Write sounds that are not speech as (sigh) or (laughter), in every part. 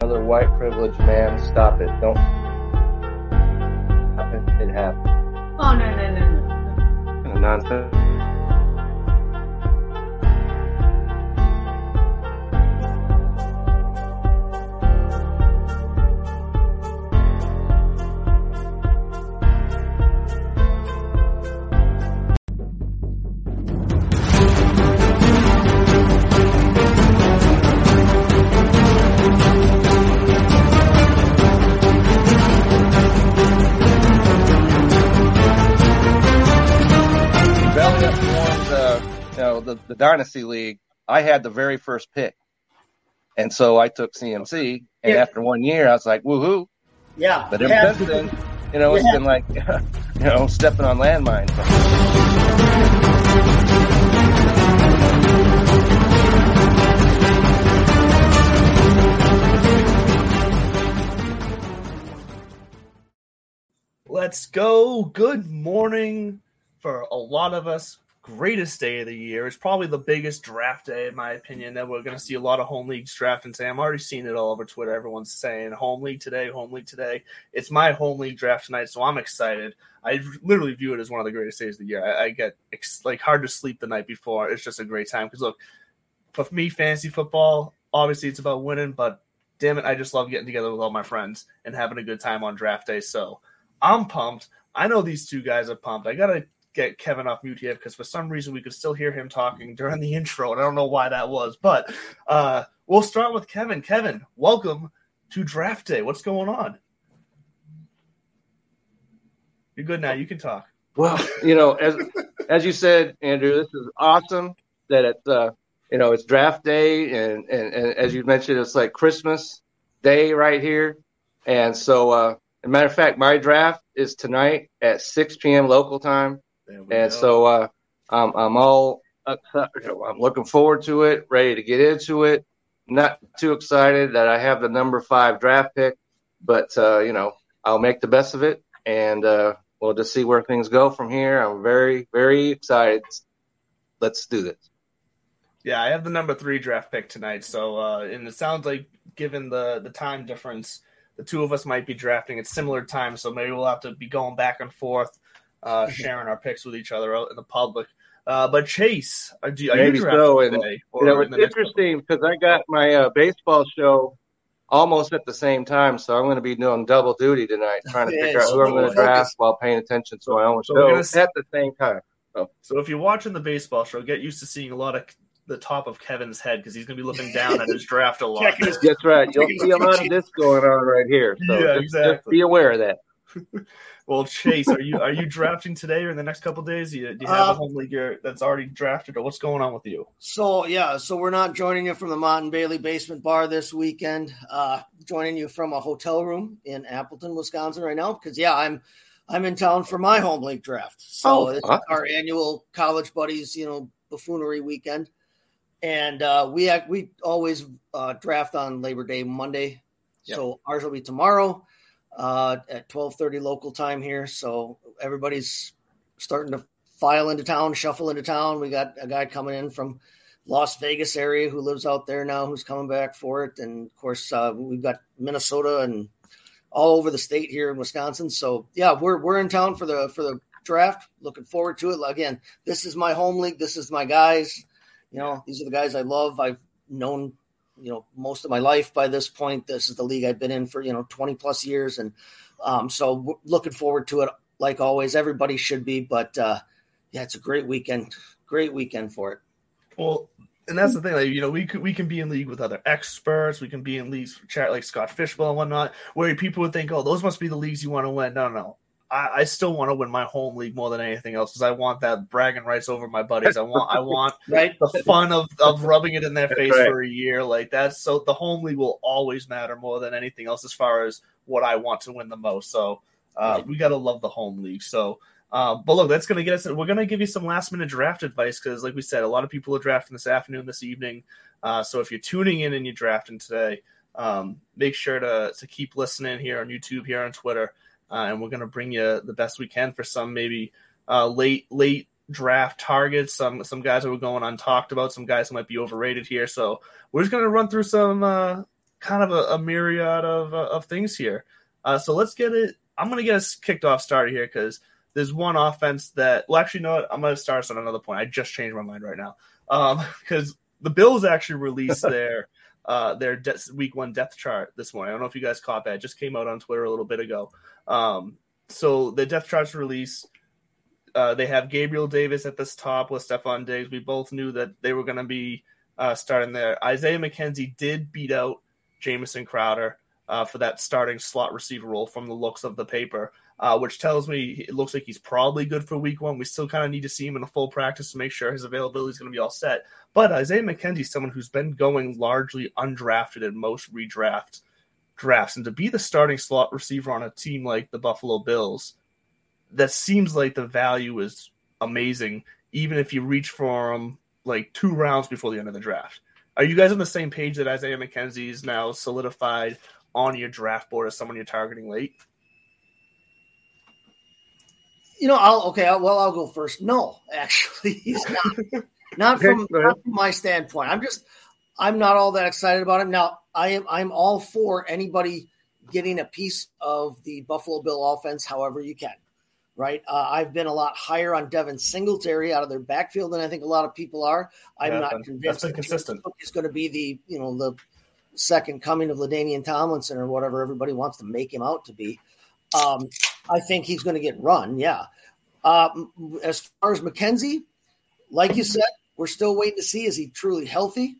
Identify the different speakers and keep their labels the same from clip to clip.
Speaker 1: Another white privileged man, stop it. Don't. Stop it. It happened.
Speaker 2: Oh no no no no.
Speaker 1: Nonsense. Won the, you know, the, the Dynasty League. I had the very first pick. And so I took CMC. And
Speaker 3: Yeah.
Speaker 1: after one year, I was like, woohoo.
Speaker 3: Yeah.
Speaker 1: But ever since then, you know, it's
Speaker 3: Yeah.
Speaker 1: been like, (laughs) you know, stepping on landmines.
Speaker 4: Let's go. Good morning for a lot of us. Greatest day of the year. It's probably the biggest draft day, in my opinion, that we're going to see a lot of home leagues drafting today. I'm already seeing it all over Twitter. Everyone's saying home league today, home league today. It's my home league draft tonight, so I'm excited. I literally view it as one of the greatest days of the year. I, I get ex- like hard to sleep the night before. It's just a great time because look, for me, fantasy football, obviously it's about winning, but damn it, I just love getting together with all my friends and having a good time on draft day. So I'm pumped. I know these two guys are pumped. I gotta get Kevin off mute here because for some reason we could still hear him talking during the (laughs) intro, and I don't know why that was. But uh, we'll start with Kevin. Kevin, welcome to Draft Day. What's going on? You're good now. You can talk.
Speaker 1: Well, you know, as as you said, Andrew, this is awesome that it's uh, you know, it's draft day, and and, and as you mentioned, it's like Christmas day right here, and so uh, a matter of fact, my draft is tonight at 6 p.m. local time, and
Speaker 4: go.
Speaker 1: so uh, I'm I'm all I'm looking forward to it, ready to get into it. Not too excited that I have the number five draft pick, but uh, you know, I'll make the best of it, and uh, we'll just see where things go from here. I'm very, very excited. Let's do this.
Speaker 4: Yeah, I have the number three draft pick tonight. So, uh, and it sounds like, given the the time difference, the two of us might be drafting at similar times. So maybe we'll have to be going back and forth, uh, (laughs) sharing our picks with each other out in the public. Uh, but Chase, are, do, are
Speaker 1: Maybe
Speaker 4: you drafting
Speaker 1: so, and,
Speaker 4: today?
Speaker 1: You know,
Speaker 4: in
Speaker 1: it's
Speaker 4: the next
Speaker 1: interesting because I got my uh, baseball show almost at the same time, so I'm going to be doing double duty tonight, trying to (laughs)
Speaker 3: Yeah,
Speaker 1: figure out who I'm going to
Speaker 4: so-
Speaker 1: draft while paying attention to my own
Speaker 4: So we're
Speaker 1: show
Speaker 4: gonna
Speaker 1: at the same time.
Speaker 4: So if you're watching the baseball show, get used to seeing a lot of the top of Kevin's head because he's going to be looking down at his draft a lot.
Speaker 1: That's right. (laughs) You'll see a lot of this going on right here. So
Speaker 4: Yeah,
Speaker 1: just, just
Speaker 4: exactly.
Speaker 1: be aware of that.
Speaker 4: Well, Chase, are you are you drafting today or in the next couple days? Do you, do you have
Speaker 3: Uh,
Speaker 4: a home league that's already drafted, or what's going on with you?
Speaker 3: So yeah, so we're not joining you from the Mott and Bailey Basement Bar this weekend. Uh, joining you from a hotel room in Appleton, Wisconsin, right now because yeah, I'm I'm in town for my home league draft. So
Speaker 1: Oh,
Speaker 3: it's
Speaker 1: awesome.
Speaker 3: our annual college buddies, you know, buffoonery weekend, and uh, we act, we always uh, draft on Labor Day Monday. So ours will be tomorrow uh, at twelve thirty local time here. So everybody's starting to file into town, shuffle into town. We got a guy coming in from Las Vegas area who lives out there now, who's coming back for it, and of course uh, we've got Minnesota and all over the state here in Wisconsin. So yeah, we're we're in town for the for the draft. Looking forward to it. Again, this is my home league. This is my guys. You know, these are the guys I love. I've known you know most of my life by this point. This is the league I've been in for you know 20 plus years, and um, so looking forward to it. Like always, everybody should be. But uh, yeah, it's a great weekend. Great weekend for it.
Speaker 4: Well, and that's the thing, like you know, we could we can be in league with other experts, we can be in leagues chat like Scott Fish Bowl and whatnot, where people would think, oh, those must be the leagues you want to win. No, no, no. I, I still want to win my home league more than anything else because I want that bragging rights over my buddies. I want I want (laughs)
Speaker 3: right
Speaker 4: the fun of, of rubbing it in their face
Speaker 1: right.
Speaker 4: for a year. Like that. so the home league will always matter more than anything else as far as what I want to win the most. So uh, we gotta love the home league. So uh, but look, that's going to get us. We're going to give you some last minute draft advice because, like we said, a lot of people are drafting this afternoon, this evening. Uh, so if you're tuning in and you're drafting today, um, make sure to to keep listening here on YouTube, here on Twitter, uh, and we're going to bring you the best we can for some maybe uh, late late draft targets. Some some guys that were going untalked about, some guys who might be overrated here. So we're just going to run through some uh, kind of a, a myriad of uh, of things here. so let's get it. I'm going to get us kicked off started here because there's one offense that well actually you know what? I'm gonna start us on another point. I just changed my mind right now. Um (laughs) because the Bills actually released (laughs) their uh their de- week one depth chart this morning. I don't know if you guys caught that. It just came out on Twitter a little bit ago. Um so the depth charts release. Uh, they have Gabriel Davis at this top with Stefon Diggs. We both knew that they were going to be uh, starting there. Isaiah McKenzie did beat out Jamison Crowder uh, for that starting slot receiver role from the looks of the paper uh, which tells me it looks like he's probably good for week one. We still kind of need to see him in a full practice to make sure his availability is going to be all set. But Isaiah McKenzie is someone who's been going largely undrafted in most redraft drafts. And to be the starting slot receiver on a team like the Buffalo Bills, that seems like the value is amazing, even if you reach for him like two rounds before the end of the draft. Are you guys on the same page that Isaiah McKenzie is now solidified on your draft board as someone you're targeting late?
Speaker 3: You know, I'll okay. I'll, well, I'll go first. No, actually, (laughs) he's not. not from not from my standpoint. I'm just I'm not all that excited about him. Now, I am I'm all for anybody getting a piece of the Buffalo Bill offense, however you can. Right, uh, I've been a lot higher on Devin Singletary out of their backfield than I think a lot of people are. I'm yeah, not convinced
Speaker 4: that consistent.
Speaker 3: He's going to be the you know the second coming of LaDainian Tomlinson or whatever everybody wants to make him out to be. Um, I think he's going to get run. Yeah. Uh, as far as McKenzie, like you said, we're still waiting to see is he truly healthy.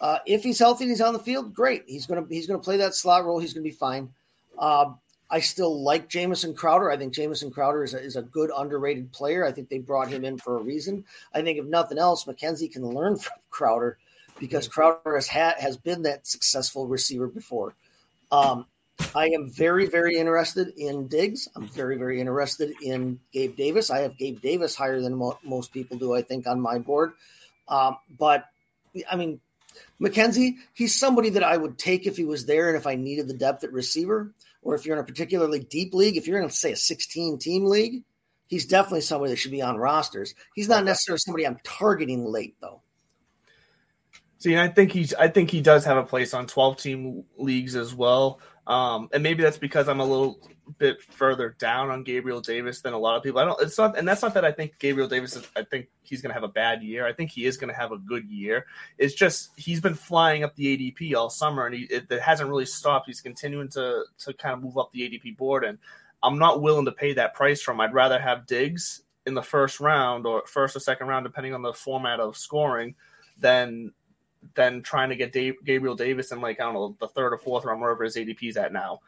Speaker 3: Uh, if he's healthy and he's on the field, great. He's gonna he's gonna play that slot role. He's gonna be fine. Uh, I still like Jamison Crowder. I think Jamison Crowder is a, is a good underrated player. I think they brought him in for a reason. I think if nothing else, McKenzie can learn (laughs) from Crowder because Crowder has had, has been that successful receiver before. Um, I am very, very interested in Diggs. I'm very, very interested in Gabe Davis. I have Gabe Davis higher than mo- most people do, I think, on my board. Um, but I mean, McKenzie, he's somebody that I would take if he was there and if I needed the depth at receiver, or if you're in a particularly deep league, if you're in, say, a 16 team league, he's definitely somebody that should be on rosters. He's not necessarily somebody I'm targeting late, though.
Speaker 4: See, I think he's I think he does have a place on 12 team leagues as well. Um, and maybe that's because I'm a little bit further down on Gabriel Davis than a lot of people. I don't. It's not, and that's not that I think Gabriel Davis. Is, I think he's going to have a bad year. I think he is going to have a good year. It's just he's been flying up the ADP all summer, and he it, it hasn't really stopped. He's continuing to to kind of move up the ADP board, and I'm not willing to pay that price from. I'd rather have Diggs in the first round or first or second round, depending on the format of scoring, than than trying to get Dave, Gabriel Davis in like I don't know the third or fourth round wherever his ADP is at now.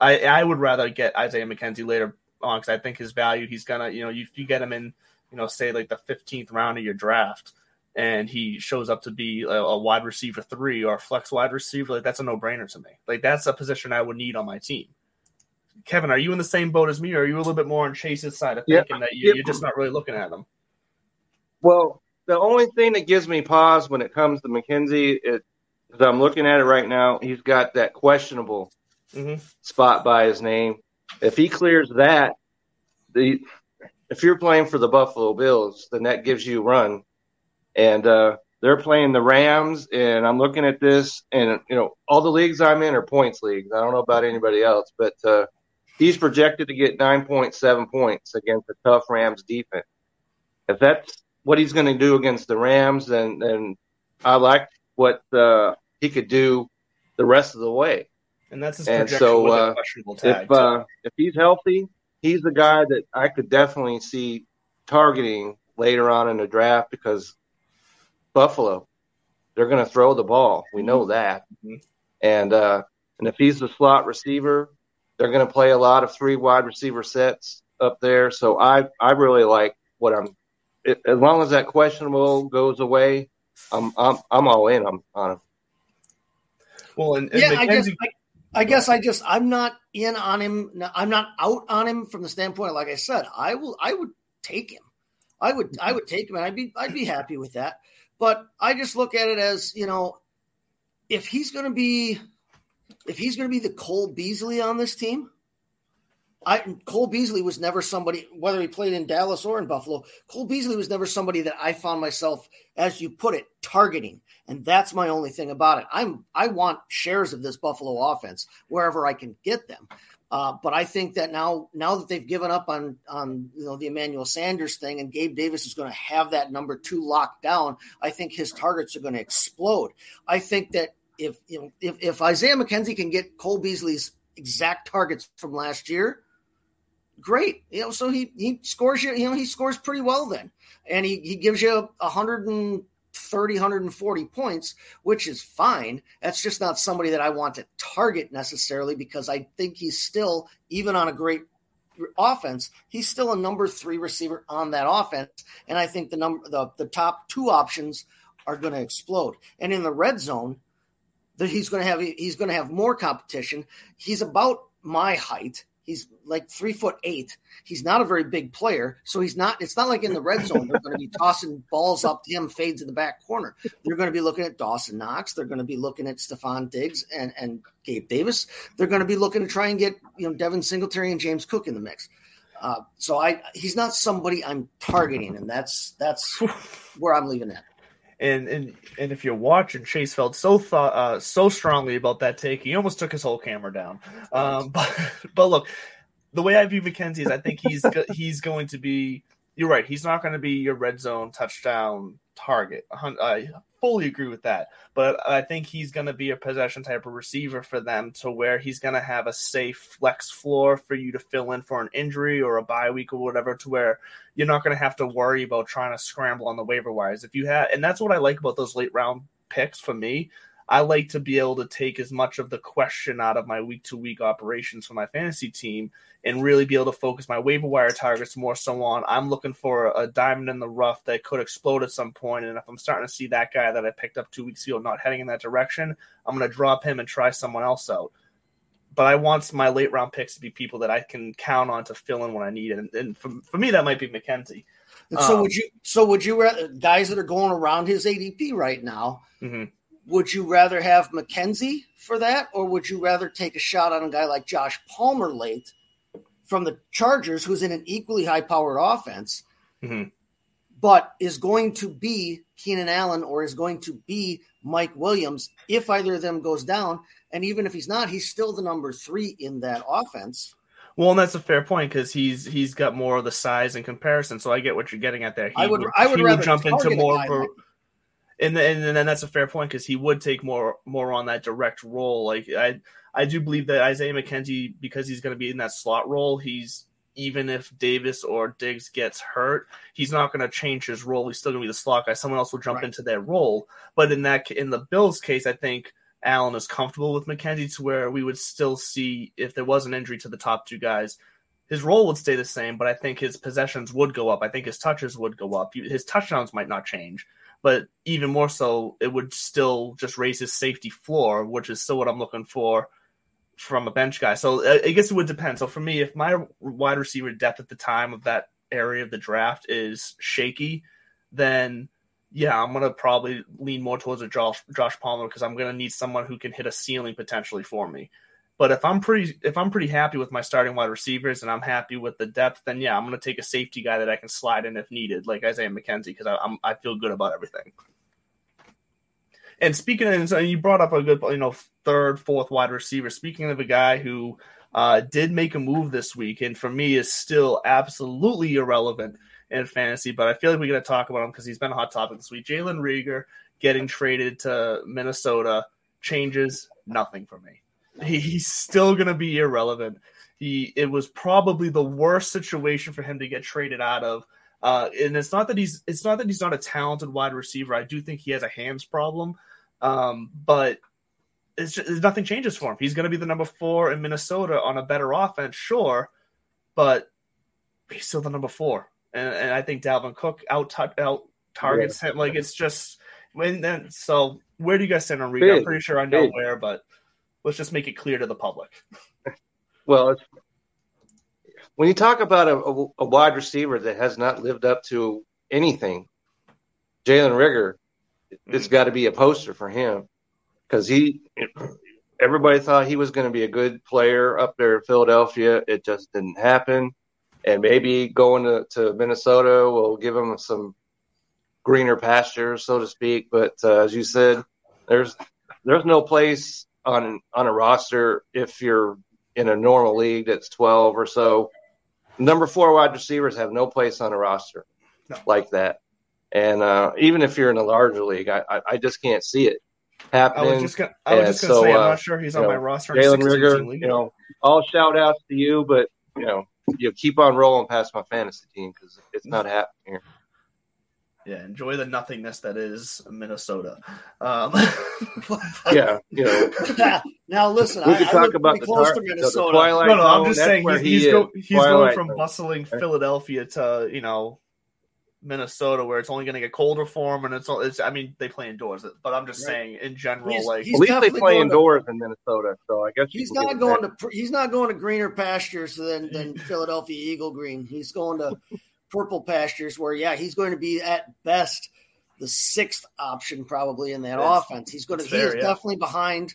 Speaker 4: I I would rather get Isaiah McKenzie later on because I think his value he's gonna you know you, you get him in you know say like the fifteenth round of your draft and he shows up to be a, a, wide receiver three or flex wide receiver like that's a no brainer to me. Like that's a position I would need on my team. Kevin, are you in the same boat as me, or are you a little bit more on Chase's side of thinking that you, are just not really looking at them?
Speaker 1: Well, the only thing that gives me pause when it comes to McKenzie is I'm looking at it right now. He's got that questionable mm-hmm. spot by his name. If he clears that, the if you're playing for the Buffalo Bills, then that gives you run. And uh, they're playing the Rams, and I'm looking at this, and you know all the leagues I'm in are points leagues. I don't know about anybody else, but uh, he's projected to get 9.7 points against a tough Rams defense. If that's what he's going to do against the Rams, and and I like what uh, he could do the rest of the way.
Speaker 4: And that's his
Speaker 1: And
Speaker 4: projection
Speaker 1: so,
Speaker 4: with a
Speaker 1: uh,
Speaker 4: questionable tag.
Speaker 1: If
Speaker 4: too.
Speaker 1: uh, if he's healthy, he's the guy that I could definitely see targeting later on in the draft because Buffalo, they're going to throw the ball. We know that,
Speaker 4: Mhm.
Speaker 1: and uh, and if he's the slot receiver, they're going to play a lot of three wide receiver sets up there. So I I really like what I'm. It, as long as that questionable goes away, I'm I'm I'm all in. I'm on him.
Speaker 4: well, and, and
Speaker 3: yeah, I guess I, I guess I just I'm not in on him. I'm not out on him from the standpoint. Like I said, I will. I would take him. I would. I would take him, and I'd be. I'd be happy with that. But I just look at it as you know, if he's going to be, if he's going to be the Cole Beasley on this team. I Cole Beasley was never somebody, whether he played in Dallas or in Buffalo. Cole Beasley was never somebody that I found myself, as you put it, targeting, and that's my only thing about it. I'm I want shares of this Buffalo offense wherever I can get them. Uh, but I think that now, now that they've given up on on you know the Emmanuel Sanders thing, and Gabe Davis is going to have that number two locked down, I think his targets are going to explode. I think that if you know if, if Isaiah McKenzie can get Cole Beasley's exact targets from last year, great. You know, so he he scores you. You know, he scores pretty well then, and he he gives you a hundred and 30, 140 points, which is fine. That's just not somebody that I want to target necessarily because I think he's still, even on a great offense, he's still a number three receiver on that offense. And I think the number the, the top two options are going to explode. And in the red zone, that he's going to have he's going to have more competition. He's about my height. He's like three foot eight. He's not a very big player, so he's not. It's not like in the red zone they're going to be (laughs) tossing balls up to him, fades in the back corner. They're going to be looking at Dawson Knox. They're going to be looking at Stefon Diggs and and Gabe Davis. They're going to be looking to try and get you know Devin Singletary and James Cook in the mix. Uh, so I he's not somebody I'm targeting, and that's that's (laughs) where I'm leaving it.
Speaker 4: and and and if you're watching, Chase felt so thought uh, so strongly about that take, he almost took his whole camera down. Um, (laughs) but but look, the way I view McKenzie is, I think he's (laughs) he's going to be. You're right. He's not going to be your red zone touchdown target. I fully agree with that. But I think he's going to be a possession type of receiver for them, to where he's going to have a safe flex floor for you to fill in for an injury or a bye week or whatever, to where you're not going to have to worry about trying to scramble on the waiver wires. If you have, and that's what I like about those late round picks for me. I like to be able to take as much of the question out of my week to week operations for my fantasy team and really be able to focus my waiver wire targets more so on I'm looking for a diamond in the rough that could explode at some point. And if I'm starting to see that guy that I picked up two weeks ago not heading in that direction, I'm going to drop him and try someone else out. But I want my late round picks to be people that I can count on to fill in when I need it. And, and for, for me, that might be McKenzie.
Speaker 3: And so
Speaker 4: Um,
Speaker 3: would you? So would you guys that are going around his ADP right now?
Speaker 4: Mhm.
Speaker 3: Would you rather have McKenzie for that, or would you rather take a shot on a guy like Josh Palmer late from the Chargers, who's in an equally high-powered offense,
Speaker 4: Mhm.
Speaker 3: but is going to be Keenan Allen or is going to be Mike Williams if either of them goes down? And even if he's not, he's still the number three in that offense.
Speaker 4: Well, and that's a fair point because he's he's got more of the size in comparison. So I get what you're getting at there. He
Speaker 3: I would- I would
Speaker 4: he
Speaker 3: rather
Speaker 4: jump into more
Speaker 3: like-
Speaker 4: and then and then that's a fair point because he would take more more on that direct role. Like I I do believe that Isaiah McKenzie because he's going to be in that slot role. He's even if Davis or Diggs gets hurt, he's not going to change his role. He's still going to be the slot guy. Someone else will jump
Speaker 3: Right.
Speaker 4: into that role. But in that in the Bills case, I think Allen is comfortable with McKenzie to where we would still see if there was an injury to the top two guys, his role would stay the same, but I think his possessions would go up. I think his touches would go up. His touchdowns might not change, but even more so, it would still just raise his safety floor, which is still what I'm looking for from a bench guy. So I guess it would depend. So for me, if my wide receiver depth at the time of that area of the draft is shaky, then yeah, I'm gonna probably lean more towards a Josh Josh Palmer because I'm gonna need someone who can hit a ceiling potentially for me. But if I'm pretty if I'm pretty happy with my starting wide receivers and I'm happy with the depth, then yeah, I'm gonna take a safety guy that I can slide in if needed, like Isaiah McKenzie, because I'm I feel good about everything. And speaking of, so you brought up a good, you know, third, fourth wide receiver. Speaking of a guy who uh, did make a move this week, and for me is still absolutely irrelevant in fantasy, but I feel like we got to talk about him because he's been a hot topic this week. Jalen Reagor getting traded to Minnesota changes nothing for me. He, he's still going to be irrelevant. He it was probably the worst situation for him to get traded out of. Uh, and it's not that he's it's not that he's not a talented wide receiver. I do think he has a hands problem, um, but it's just, nothing changes for him. He's going to be the number four in Minnesota on a better offense, sure, but he's still the number four. And, and I think Dalvin Cook out out targets yeah. him. Like it's just when then. So where do you guys stand on Reed? I'm pretty sure I know Big. where, but let's just make it clear to the public.
Speaker 1: Well, when you talk about a, a, wide receiver that has not lived up to anything, Jalen mm-hmm. it's got to be a poster for him because he. Everybody thought he was going to be a good player up there in Philadelphia. It just didn't happen, and maybe going to, to Minnesota will give him some greener pastures, so to speak. But uh, as you said, there's there's no place on on a roster if you're in a normal league that's 12 or so. Number four wide receivers have no place on a roster no. like that. And uh, even if you're in a larger league, I, I, I just can't see it happening. I was
Speaker 4: just gonna, was just gonna so, say I'm uh, not sure he's on know, my roster.
Speaker 1: Jalen Reagor, you know, all shout outs to you, but you know, you keep on rolling past my fantasy team because it's not happening here.
Speaker 4: Yeah, enjoy the nothingness that is Minnesota. Um, (laughs)
Speaker 1: yeah, you know.
Speaker 3: now listen,
Speaker 1: we I, could talk about the, close tar- to Minnesota. The
Speaker 4: no, no, I'm just saying he's, he he's, go, he's going from bustling Philadelphia to you know Minnesota, where it's only going to get colder for him, and it's, it's I mean they play indoors, but I'm just right. saying in general, he's, like
Speaker 1: he's at least they play indoors to, in Minnesota, so I guess
Speaker 3: he's not going to he's not going to greener pastures than than (laughs) Philadelphia Eagle Green. He's going to purple pastures where, yeah, he's going to be at best the sixth option probably in that offense. He's going to, he is yeah. definitely behind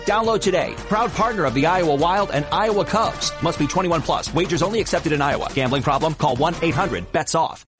Speaker 5: Download today. Proud partner of the Iowa Wild and Iowa Cubs. Must be 21 plus. Wagers only accepted in Iowa. Gambling problem? Call 1-800-BETS-OFF.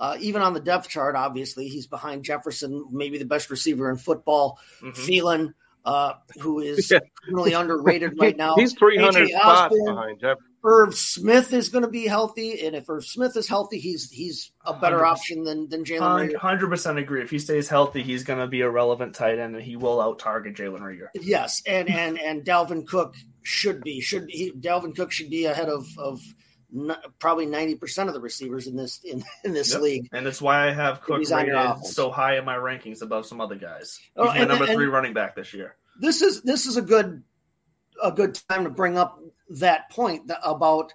Speaker 3: Uh, even on the depth chart, obviously, he's behind Jefferson, maybe the best receiver in football. Mm-hmm. Thielen, uh, who is yeah. really underrated right now.
Speaker 1: He's 300 AJ spots Osborn, behind Jefferson.
Speaker 3: Irv Smith is going to be healthy, and if Irv Smith is healthy, he's he's a better 100%. option than than Jalen.
Speaker 4: Hundred percent agree. If he stays healthy, he's going to be a relevant tight end, and he will out target Jalen Reagor.
Speaker 3: Yes, and and and Dalvin Cook should be should he, Dalvin Cook should be ahead of of probably ninety percent of the receivers in this in, (laughs) in this yep. league.
Speaker 4: And that's why I have Cook rated so high in my rankings above some other guys. Oh, He's oh, my number three running back this year.
Speaker 3: This is this is a good a good time to bring up that point about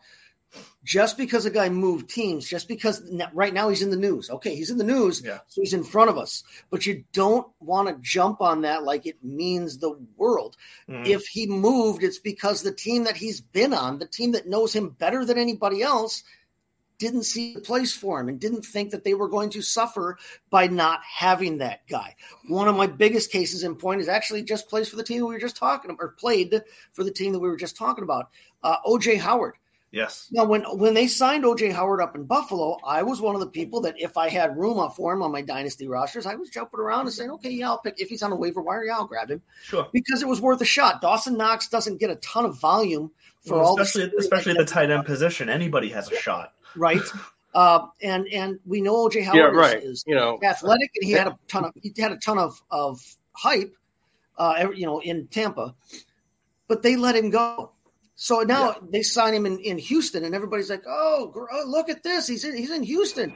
Speaker 3: just because a guy moved teams, just because right now he's in the news. Okay, he's in the news, yeah. so he's in front of us. But you don't want to jump on that like it means the world. Mm. If he moved, it's because the team that he's been on, the team that knows him better than anybody else, didn't see a place for him and didn't think that they were going to suffer by not having that guy. One of my biggest cases in point is actually just plays for the team we were just talking about, or played for the team that we were just talking about. Uh, OJ Howard.
Speaker 4: Yes.
Speaker 3: Now, when when they signed OJ Howard up in Buffalo, I was one of the people that if I had room for him on my dynasty rosters, I was jumping around and saying, "Okay, yeah, I'll pick if he's on a waiver wire, yeah, I'll grab him."
Speaker 4: Sure.
Speaker 3: Because it was worth a shot. Dawson Knox doesn't get a ton of volume for
Speaker 4: well,
Speaker 3: all,
Speaker 4: especially especially the tight end position. Anybody has a shot,
Speaker 3: right? (laughs) Uh, and and we know OJ Howard
Speaker 1: yeah, right.
Speaker 3: is, is,
Speaker 1: you know
Speaker 3: athletic, and he had a ton of he had a ton of of hype, uh, you know, in Tampa, but they let him go. So now yeah. they sign him in, in Houston, and everybody's like, oh, oh, look at this. He's in, he's in Houston.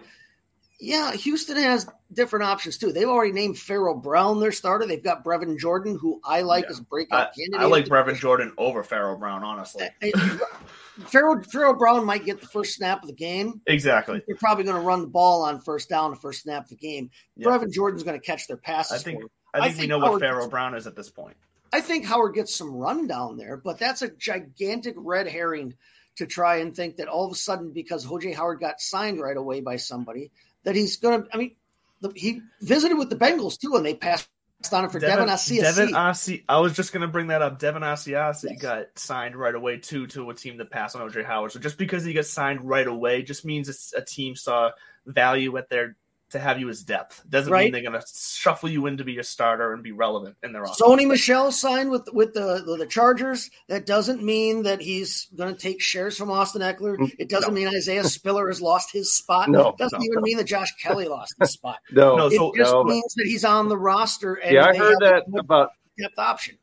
Speaker 3: Yeah, Houston has different options too. They've already named Pharaoh Brown their starter. They've got Brevin Jordan, who I like yeah. as breakout
Speaker 4: I,
Speaker 3: candidate.
Speaker 4: I like Brevin Jordan over Pharaoh Brown, honestly. (laughs)
Speaker 3: Farrell, Farrell Brown might get the first snap of the game.
Speaker 4: Exactly.
Speaker 3: They're probably going to run the ball on first down, the first snap of the game.
Speaker 4: Yeah.
Speaker 3: Brevin Jordan's going to catch their passes.
Speaker 4: I think. I think,
Speaker 3: I
Speaker 4: we
Speaker 3: think
Speaker 4: know what Farrell Brown is at this point.
Speaker 3: I think Howard gets some run down there, but that's a gigantic red herring to try and think that all of a sudden, because OJ Howard got signed right away by somebody, that he's going to. I mean, the, he visited with the Bengals too, and they passed on it for Devin, Asiasi.
Speaker 4: Devin Asi- I was just going to bring that up. Devin Asiasi
Speaker 3: Yes.
Speaker 4: got signed right away too to a team that passed on OJ Howard. So just because he gets signed right away just means it's a team saw value at their to have you as depth. Doesn't mean they're going to shuffle you in to be a starter and be relevant in their offense.
Speaker 3: Sony Michel signed with with the, the the Chargers. That doesn't mean that he's going to take shares from Austin Ekeler. Mm, it doesn't mean Isaiah (laughs) Spiller has lost his spot.
Speaker 1: No,
Speaker 3: it doesn't
Speaker 1: no,
Speaker 3: even mean that Josh Kelley lost his spot.
Speaker 1: No,
Speaker 4: No,
Speaker 3: It
Speaker 4: so-
Speaker 3: just
Speaker 1: no, but-
Speaker 3: means that he's on the roster. And
Speaker 1: yeah, I heard that about.
Speaker 3: depth option.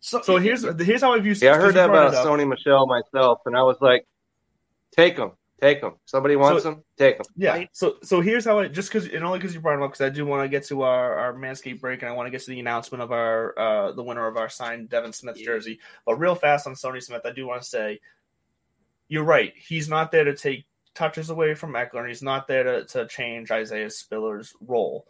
Speaker 3: So,
Speaker 4: So here's here's how I view.
Speaker 1: Yeah, I heard that about. Sony Michel myself, and I was like, take them, take them. Somebody wants
Speaker 4: So-
Speaker 1: them, take them.
Speaker 4: Yeah.
Speaker 3: right?
Speaker 4: So so here's how I just because and only because you brought him up because I do want to get to our our Manscaped break and I want to get to the announcement of our uh the winner of our signed Devin Smith jersey. But real fast on Sony Smith, I do want to say you're right. He's not there to take touches away from Ekeler, and he's not there to, to change Isaiah Spiller's role.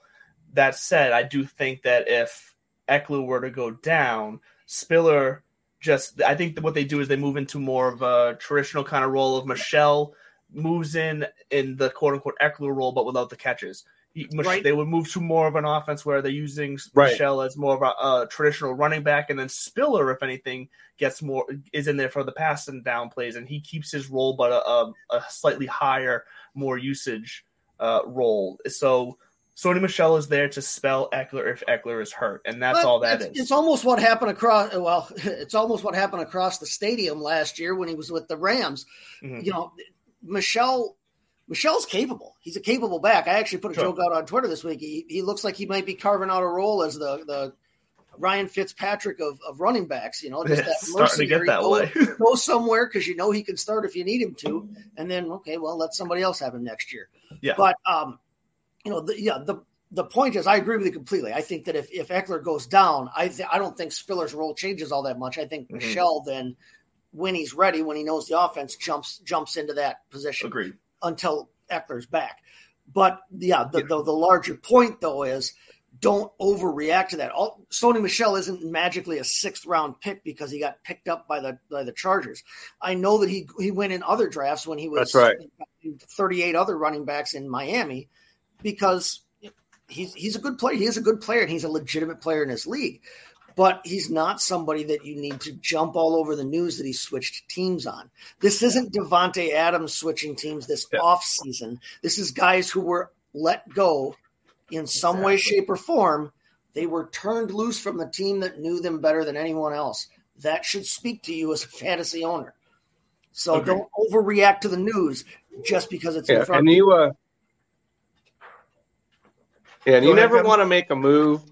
Speaker 4: That said, I do think that if Ekeler were to go down, Spiller just I think that what they do is they move into more of a traditional kind of role of Michel moves in in the quote unquote Ekeler role, but without the catches. He, Mich-
Speaker 3: Right.
Speaker 4: They would move to more of an offense where they're using
Speaker 1: Right.
Speaker 4: Michel as more of a, a traditional running back, and then Spiller, if anything, gets more is in there for the pass and down plays, and he keeps his role, but a, a, a slightly higher, more usage uh, role. So Sony Michel is there to spell Ekeler if Ekeler is hurt, and that's
Speaker 3: But
Speaker 4: all that
Speaker 3: it's,
Speaker 4: is.
Speaker 3: It's almost what happened across. Well, (laughs) it's almost what happened across the stadium last year when he was with the Rams.
Speaker 4: Mhm.
Speaker 3: You know, Michel. Michel's capable. He's a capable back. I actually put a
Speaker 4: Sure.
Speaker 3: joke out on Twitter this week. He, he looks like he might be carving out a role as the the Ryan Fitzpatrick of, of running backs. You know, just that (laughs)
Speaker 4: starting to get that
Speaker 3: go,
Speaker 4: way. (laughs)
Speaker 3: go somewhere because you know he can start if you need him to, and then okay, well let somebody else have him next year.
Speaker 4: Yeah.
Speaker 3: But um, you know, the, yeah, the the point is, I agree with you completely. I think that if if Ekeler goes down, I th- I don't think Spiller's role changes all that much. I think
Speaker 4: Mhm.
Speaker 3: Michel then, when he's ready, when he knows the offense, jumps jumps into that position
Speaker 4: Agreed.
Speaker 3: until Ekeler's back. But yeah, the,
Speaker 4: Yeah.
Speaker 3: the the larger point though is don't overreact to that. All, Sony Michel isn't magically a sixth round pick because he got picked up by the by the Chargers. I know that he he went in other drafts when he was
Speaker 1: That's right.
Speaker 3: 38 other running backs in Miami because he's he's a good player. He is a good player and he's a legitimate player in his league. But he's not somebody that you need to jump all over the news that he switched teams on. This isn't Davante Adams switching teams this
Speaker 1: Yeah.
Speaker 3: off season. This is guys who were let go in some way, shape, or form. They were turned loose from the team that knew them better than anyone else. That should speak to you as a fantasy owner. So
Speaker 4: Agreed.
Speaker 3: don't overreact to the news just because it's in
Speaker 1: Yeah,
Speaker 3: front
Speaker 1: and
Speaker 3: of you.
Speaker 1: you, uh, yeah, and
Speaker 4: Go
Speaker 1: you
Speaker 4: ahead,
Speaker 1: never want to make a move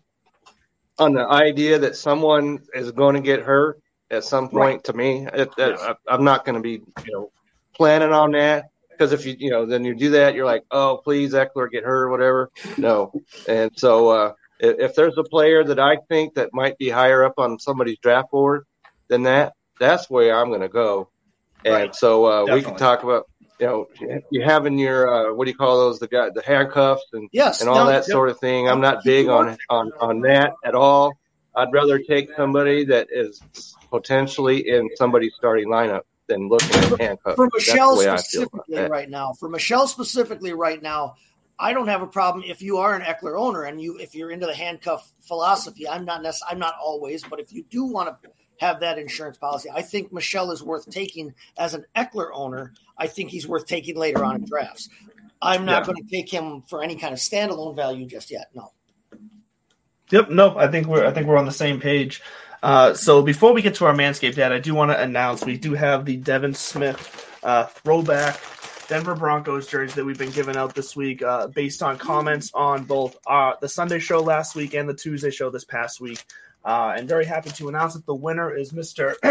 Speaker 1: on the idea that someone is going to get hurt at some point. To me, it, it- I, I'm not going to be, you know, planning on that because if you, you know, then you do that, you're like, oh, please, Ekeler get hurt or whatever. No, and so uh, if, if there's a player that I think that might be higher up on somebody's draft board than that, that's where I'm going to go. And
Speaker 3: Right.
Speaker 1: so uh, we can talk about, you know, you having your uh, what do you call those? The guy, the handcuffs and
Speaker 3: Yes,
Speaker 1: and all
Speaker 3: now-
Speaker 1: that sort of thing. I'm not big on on on that at all. I'd rather take somebody that is potentially in somebody's starting lineup than looking at handcuffs.
Speaker 3: for Michel
Speaker 1: way I feel about
Speaker 3: specifically right now. For Michel specifically right now, I don't have a problem if you are an Ekeler owner and you if you're into the handcuff philosophy. I'm not necess- I'm not always, but if you do want to have that insurance policy, I think Michel is worth taking as an Ekeler owner. I think he's worth taking later on in drafts. I'm not
Speaker 4: Yeah.
Speaker 3: going to take him for any kind of standalone value just yet. No.
Speaker 4: Yep. No, I think we're I think we're on the same page. Uh, so before we get to our Manscaped ad, I do want to announce we do have the Devin Smith uh, throwback Denver Broncos jersey that we've been giving out this week, uh, based on comments on both uh, the Sunday show last week and the Tuesday show this past week. Uh, and very happy to announce that the winner is Mr. (clears throat)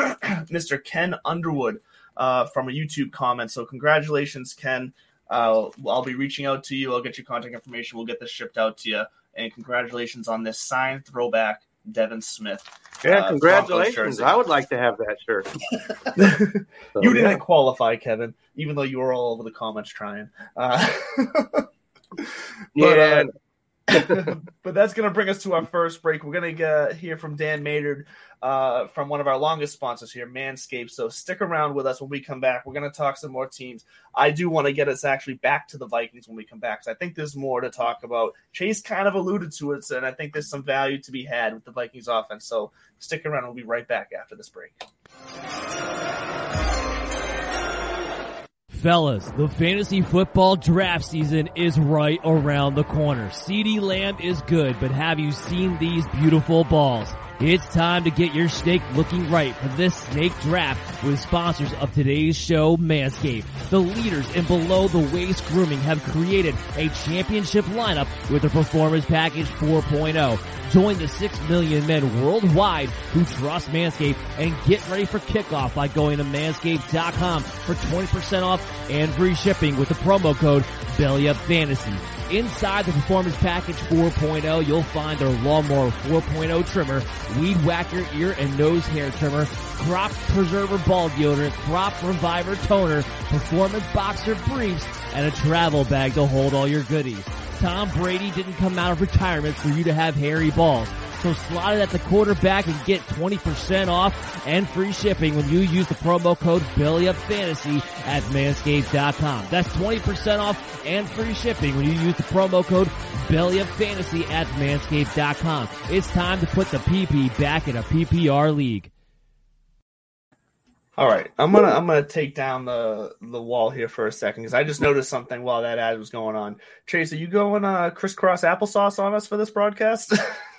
Speaker 4: Mr. Ken Underwood uh, from a YouTube comment. So congratulations, Ken. Uh, I'll be reaching out to you. I'll get your contact information. We'll get this shipped out to you. And congratulations on this signed throwback Devin Smith.
Speaker 1: Yeah,
Speaker 4: uh,
Speaker 1: congratulations! I would like to have that shirt. (laughs) (laughs) So,
Speaker 4: you didn't
Speaker 1: yeah.
Speaker 4: qualify, Kevin, even though you were all over the comments trying. Uh, (laughs) but,
Speaker 1: Yeah,
Speaker 4: uh, (laughs) but that's going to bring us to our first break. We're going to hear from Dan Maynard uh, from one of our longest sponsors here, Manscaped. So stick around with us when we come back. We're going to talk some more teams. I do want to get us actually back to the Vikings when we come back because I think there's more to talk about. Chase kind of alluded to it, and I think there's some value to be had with the Vikings offense. So stick around. We'll be right back after this break.
Speaker 6: Fellas, the fantasy football draft season is right around the corner. CeeDee Lamb is good, but have you seen these beautiful balls? It's time to get your snake looking right for this snake draft with sponsors of today's show, Manscaped. The leaders in below the waist grooming have created a championship lineup with the Performance Package 4.0. Join the 6 million men worldwide who trust Manscaped and get ready for kickoff by going to manscaped.com for 20% off and free shipping with the promo code BellyUpFantasy. Inside the Performance Package 4.0, you'll find their Lawnmower 4.0 trimmer, Weed Whacker ear and nose hair trimmer, Crop Preserver ball deodorant, Crop Reviver toner, Performance Boxer briefs, and a travel bag to hold all your goodies. Tom Brady didn't come out of retirement for you to have hairy balls. So slot it at the quarterback and get 20% off and free shipping when you use the promo code BellyUpFantasy at manscaped.com. That's 20% off and free shipping when you use the promo code BellyUpFantasy at manscaped.com. It's time to put the PP back in a PPR league.
Speaker 4: All right, I'm gonna I'm gonna take down the the wall here for a second because I just noticed something while that ad was going on. Chase, are you going uh, crisscross applesauce on us for this broadcast? (laughs)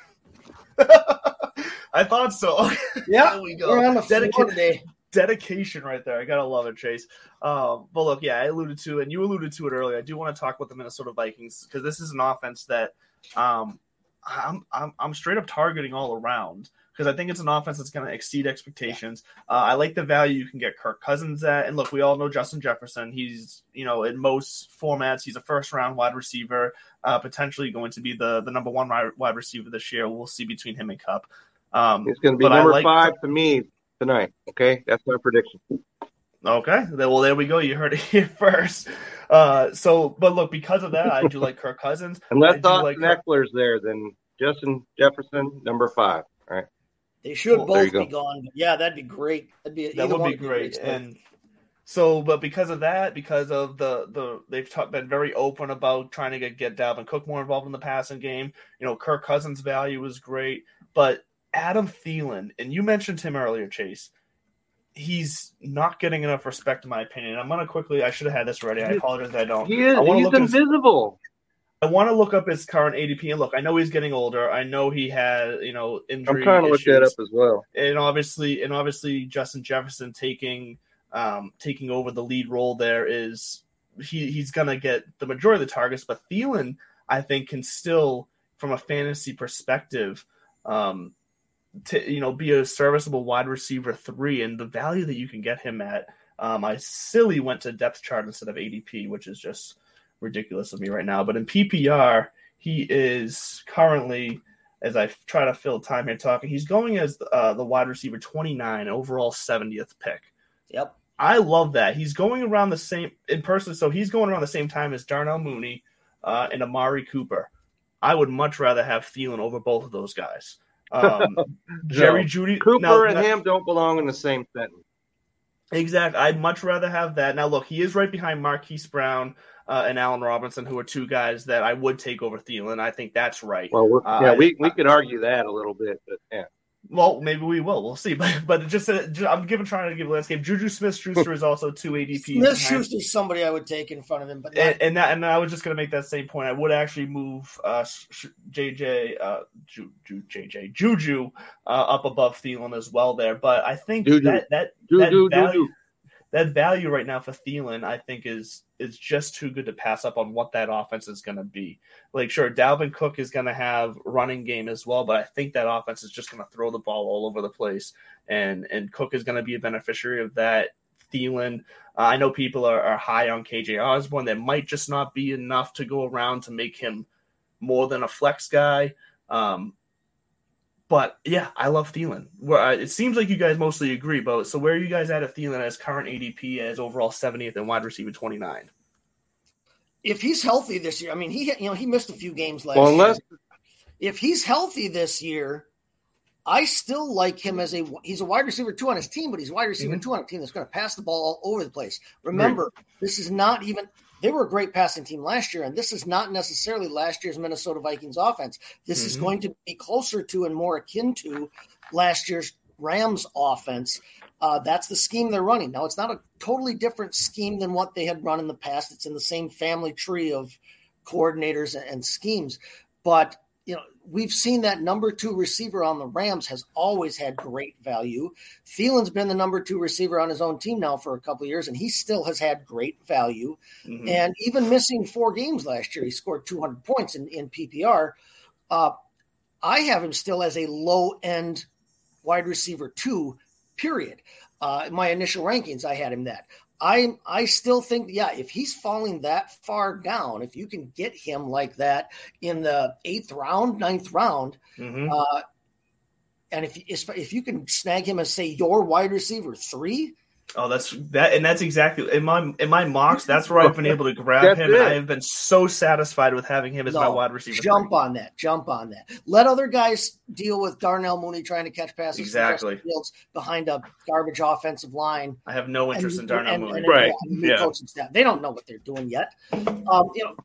Speaker 4: (laughs) I thought so. (laughs)
Speaker 3: Yeah,
Speaker 4: there we go.
Speaker 3: we're on the
Speaker 4: Dedica-
Speaker 3: floor today.
Speaker 4: dedication right there. I gotta love it, Chase. Um, but look, yeah, I alluded to, and you alluded to it earlier. I do want to talk about the Minnesota Vikings because this is an offense that um, I'm, I'm I'm straight up targeting all around because I think it's an offense that's going to exceed expectations. Uh, I like the value you can get Kirk Cousins at, and look, we all know Justin Jefferson. He's you know in most formats, he's a first round wide receiver, uh, potentially going to be the the number one wide receiver this year. We'll see between him and Kupp. Um,
Speaker 1: it's going to be number
Speaker 4: like-
Speaker 1: five to me tonight. Okay, that's my prediction.
Speaker 4: Okay. Well, there we go. You heard it (laughs) here first. Uh, so, but look, because of that, I do like Kirk Cousins. (laughs)
Speaker 1: Unless Austin
Speaker 4: like
Speaker 1: Ekeler's there, then Justin Jefferson, number five. All right.
Speaker 3: They should
Speaker 4: Cool.
Speaker 1: There
Speaker 3: both
Speaker 1: you go.
Speaker 3: be gone. But yeah, that'd be great. That'd be
Speaker 4: that would be great.
Speaker 3: split.
Speaker 4: And so, but because of that, because of the the they've ta- been very open about trying to get get Dalvin Cook more involved in the passing game. You know, Kirk Cousins' value is great, but Adam Thielen, and you mentioned him earlier, Chase. He's not getting enough respect, in my opinion. I'm gonna quickly. I should have had this ready. I apologize. I don't.
Speaker 1: He is.
Speaker 4: I
Speaker 1: He's
Speaker 4: look at his-
Speaker 1: invisible.
Speaker 4: I want to look up his current ADP and look. I know he's getting older. I know he had you know injury.
Speaker 1: I'm trying to look that up as well.
Speaker 4: and obviously, and obviously, Justin Jefferson taking um, taking over the lead role there is he he's gonna get the majority of the targets, but Thielen I think can still, from a fantasy perspective, um, to you know be a serviceable wide receiver three, and the value that you can get him at. Um, I silly went to depth chart instead of ADP, which is just ridiculous of me right now. But in PPR, he is currently, as I try to fill time here talking, he's going as uh, the wide receiver 29, overall 70th pick.
Speaker 3: Yep.
Speaker 4: I love that. He's going around the same in person, so he's going around the same time as Darnell Mooney uh, and Amari Cooper. I would much rather have Thielen over both of those guys. Um, (laughs) Jerry Jeudy,
Speaker 1: Cooper
Speaker 4: now-
Speaker 1: and
Speaker 4: now-
Speaker 1: him don't belong in the same sentence.
Speaker 4: Exactly. I'd much rather have that. Now, look, he is right behind Marquise Brown uh, and Allen Robinson, who are two guys that I would take over Thielen. I think that's right.
Speaker 1: Well, we're,
Speaker 4: Uh,
Speaker 1: yeah,
Speaker 4: I-
Speaker 1: we, we could argue that a little bit, but yeah.
Speaker 4: Well, maybe we will. We'll see. (laughs) But but just, uh, ju- I'm giving trying to give a landscape. Juju Smith Schuster is also two ADPs. (laughs)
Speaker 3: Smith
Speaker 4: behind-
Speaker 3: Schuster's somebody I would take in front of him, but not,
Speaker 4: and, and that and I was just gonna make that same point. I would actually move uh, Sh- JJ uh, Ju, Ju, JJ Juju uh, up above Thielen as well there. But I think
Speaker 1: Juju.
Speaker 4: that that
Speaker 1: Do,
Speaker 4: that
Speaker 1: do, do,
Speaker 4: value
Speaker 1: do.
Speaker 4: that value right now for Thielen, I think is is just too good to pass up on what that offense is going to be. Like, sure, Dalvin Cook is going to have running game as well, but I think that offense is just going to throw the ball all over the place, and and Cook is going to be a beneficiary of that. Thielen, uh, I know people are, are high on KJ Osborn. There might just not be enough to go around to make him more than a flex guy. Um, But yeah, I love Thielen. Where uh, it seems like you guys mostly agree, but so where are you guys at at Thielen as current ADP as overall 70th and wide receiver 29?
Speaker 3: If he's healthy this year, I mean, he you know he missed a few games last
Speaker 1: Well, unless
Speaker 3: year. If he's healthy this year, I still like him as a he's a wide receiver two on his team, but he's a wide receiver
Speaker 4: Mhm.
Speaker 3: two on a team that's going to pass the ball all over the place. Remember, this is not even they were a great passing team last year, and this is not necessarily last year's Minnesota Vikings offense. This is
Speaker 4: Mhm.
Speaker 3: going to be closer to and more akin to last year's Rams offense. Uh, that's the scheme they're running. Now, it's not a totally different scheme than what they had run in the past. It's in the same family tree of coordinators and schemes. But, you know, we've seen that number two receiver on the Rams has always had great value. Thielen's been the number two receiver on his own team now for a couple of years, and he still has had great value.
Speaker 4: Mhm.
Speaker 3: And even missing four games last year, he scored 200 points in, in PPR. Uh, I have him still as a low end wide receiver two, period. Uh, my initial rankings, I had him that. I I still think, yeah, if he's falling that far down, if you can get him like that in the eighth round, ninth round,
Speaker 4: Mhm.
Speaker 3: uh, and if if you can snag him as say your wide receiver three,
Speaker 4: Oh, that's that, and that's exactly in my in my mocks. That's where I've been able to grab
Speaker 1: That's
Speaker 4: him, and. I have been so satisfied with having him as my wide receiver.
Speaker 3: jump
Speaker 4: three.
Speaker 3: on that, jump on that. Let other guys deal with Darnell Mooney trying to catch passes
Speaker 4: Exactly.
Speaker 3: Fields behind a garbage offensive line.
Speaker 4: I have no interest in Darnell
Speaker 3: and,
Speaker 4: Mooney.
Speaker 3: and-
Speaker 1: Right,
Speaker 3: yeah,
Speaker 1: yeah.
Speaker 3: coaching staff. They don't know what they're doing yet. Um, you know,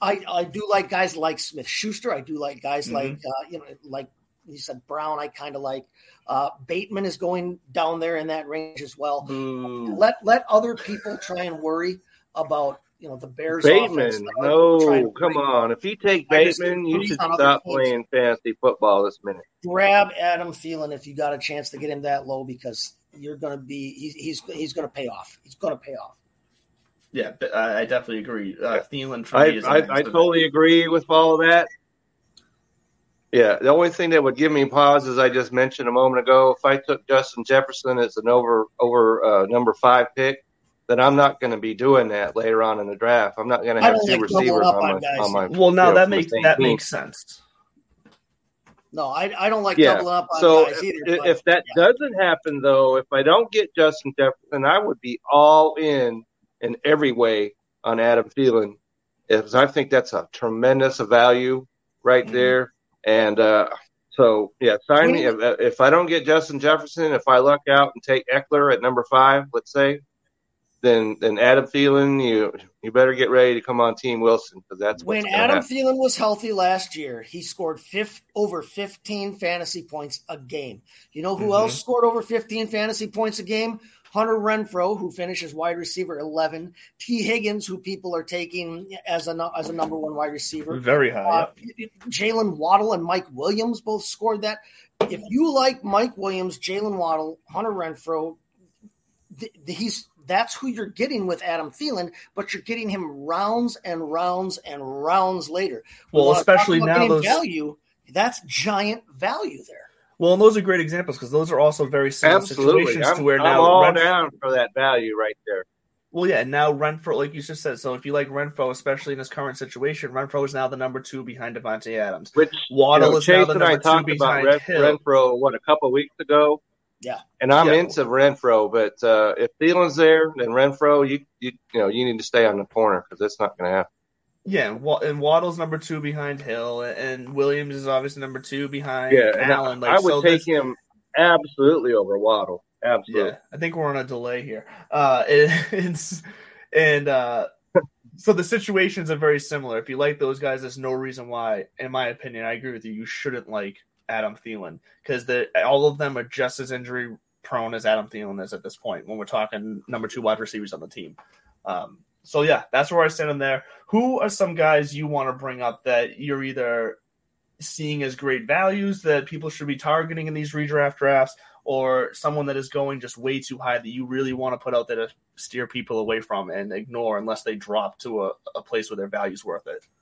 Speaker 3: I, I do like guys like Smith Schuster. I do like guys
Speaker 4: Mhm.
Speaker 3: like uh, you know like you said Brown. I kind of like uh, Bateman is going down there in that range as well.
Speaker 4: Boo.
Speaker 3: Let let other people try and worry about you know the Bears.
Speaker 1: Bateman,
Speaker 3: Let other people try
Speaker 1: no, come
Speaker 3: worry.
Speaker 1: on. If you take Bateman, you should stop playing fantasy football this minute.
Speaker 3: Grab Adam Thielen if you got a chance to get him that low because you're going to be he's he's, he's going to pay off. He's going to pay off.
Speaker 4: Yeah, but I I definitely agree. Uh, Thielen for
Speaker 1: I,
Speaker 4: me is. a
Speaker 1: I, I totally agree with all of that. Yeah, the only thing that would give me pause, as I just mentioned a moment ago, if I took Justin Jefferson as an over over uh, number five pick, then I'm not going to be doing that later on in the draft. I'm not going to have two receivers on
Speaker 3: on
Speaker 1: my, on my.
Speaker 4: Well, now that makes that
Speaker 1: team.
Speaker 4: makes sense.
Speaker 3: No, I, I don't like
Speaker 1: Yeah.
Speaker 3: doubling up on
Speaker 1: So
Speaker 3: guys either.
Speaker 1: if,
Speaker 3: but-
Speaker 1: if that doesn't happen, though, if I don't get Justin Jefferson, I would be all in in every way on Adam Thielen, because I think that's a tremendous value right
Speaker 4: Mhm.
Speaker 1: there. And uh, so, yeah, sign me. If, if I don't get Justin Jefferson, if I luck out and take Ekeler at number five, let's say, then then Adam Thielen, you you better get ready to come on Team Wilson because that's
Speaker 3: when Adam
Speaker 1: happen.
Speaker 3: Thielen was healthy last year, he scored fif- over 15 fantasy points a game. You know who
Speaker 4: Mhm.
Speaker 3: else scored over 15 fantasy points a game? Hunter Renfrow, who finishes wide receiver 11. Tee Higgins, who people are taking as a as a number one wide receiver.
Speaker 4: Very high.
Speaker 3: Uh, Jaylen Waddle and Mike Williams both scored that. If you like Mike Williams, Jaylen Waddle, Hunter Renfrow, th- th- he's that's who you're getting with Adam Thielen, but you're getting him rounds and rounds and rounds later. We
Speaker 4: Well, especially now those-
Speaker 3: value. That's giant value there.
Speaker 4: Well, and those are great examples because those are also very similar
Speaker 1: Absolutely,
Speaker 4: situations
Speaker 1: I'm,
Speaker 4: to where
Speaker 1: I'm
Speaker 4: now
Speaker 1: all
Speaker 4: Renf-
Speaker 1: down for that value right there.
Speaker 4: Well, yeah, and now Renfrow, like you just said, so if you like Renfrow, especially in his current situation, Renfrow is now the number two behind Davante Adams.
Speaker 1: Which
Speaker 4: Waddle
Speaker 1: you know,
Speaker 4: is now the
Speaker 1: and I
Speaker 4: number two
Speaker 1: talked about
Speaker 4: behind
Speaker 1: Ren,
Speaker 4: Hill.
Speaker 1: Renfrow what a couple weeks ago.
Speaker 3: Yeah.
Speaker 1: and I'm
Speaker 4: Yeah.
Speaker 1: into Renfrow, but uh, if Thielen's there, then Renfrow, you you you know you need to stay on the corner because that's not going to happen.
Speaker 4: Yeah, and Waddle's number two behind Hill, and Williams is obviously number two behind
Speaker 1: Yeah,
Speaker 4: Allen. Like,
Speaker 1: I would
Speaker 4: so
Speaker 1: take him absolutely over Waddle. Absolutely.
Speaker 4: Yeah, I think we're on a delay here. Uh, (laughs) it- and uh, so the situations are very similar. If you like those guys, there's no reason why, in my opinion, I agree with you. You shouldn't like Adam Thielen because all of them are just as injury prone as Adam Thielen is at this point. When we're talking number two wide receivers on the team. Um, so yeah, that's where I stand on there. Who are some guys you want to bring up that you're either seeing as great values that people should be targeting in these redraft drafts, or someone that is going just way too high that you really want to put out there to steer people away from and ignore unless they drop to a, a place where their value's worth it.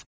Speaker 5: off.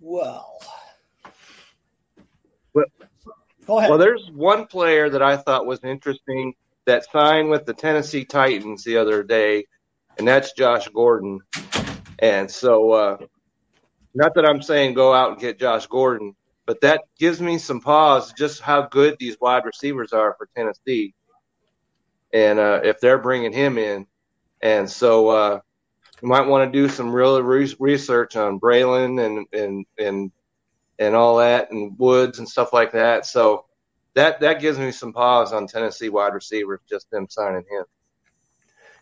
Speaker 3: Well,
Speaker 1: Well-
Speaker 3: go ahead.
Speaker 1: Well, there's one player that I thought was interesting that signed with the Tennessee Titans the other day, and that's Josh Gordon. And so, uh, not that I'm saying go out and get Josh Gordon, but that gives me some pause just how good these wide receivers are for Tennessee. And uh, if they're bringing him in, and so uh, you might want to do some real re- research on Braylon and and and and all that, and Woods and stuff like that. So that that gives me some pause on Tennessee wide receivers, just them signing him.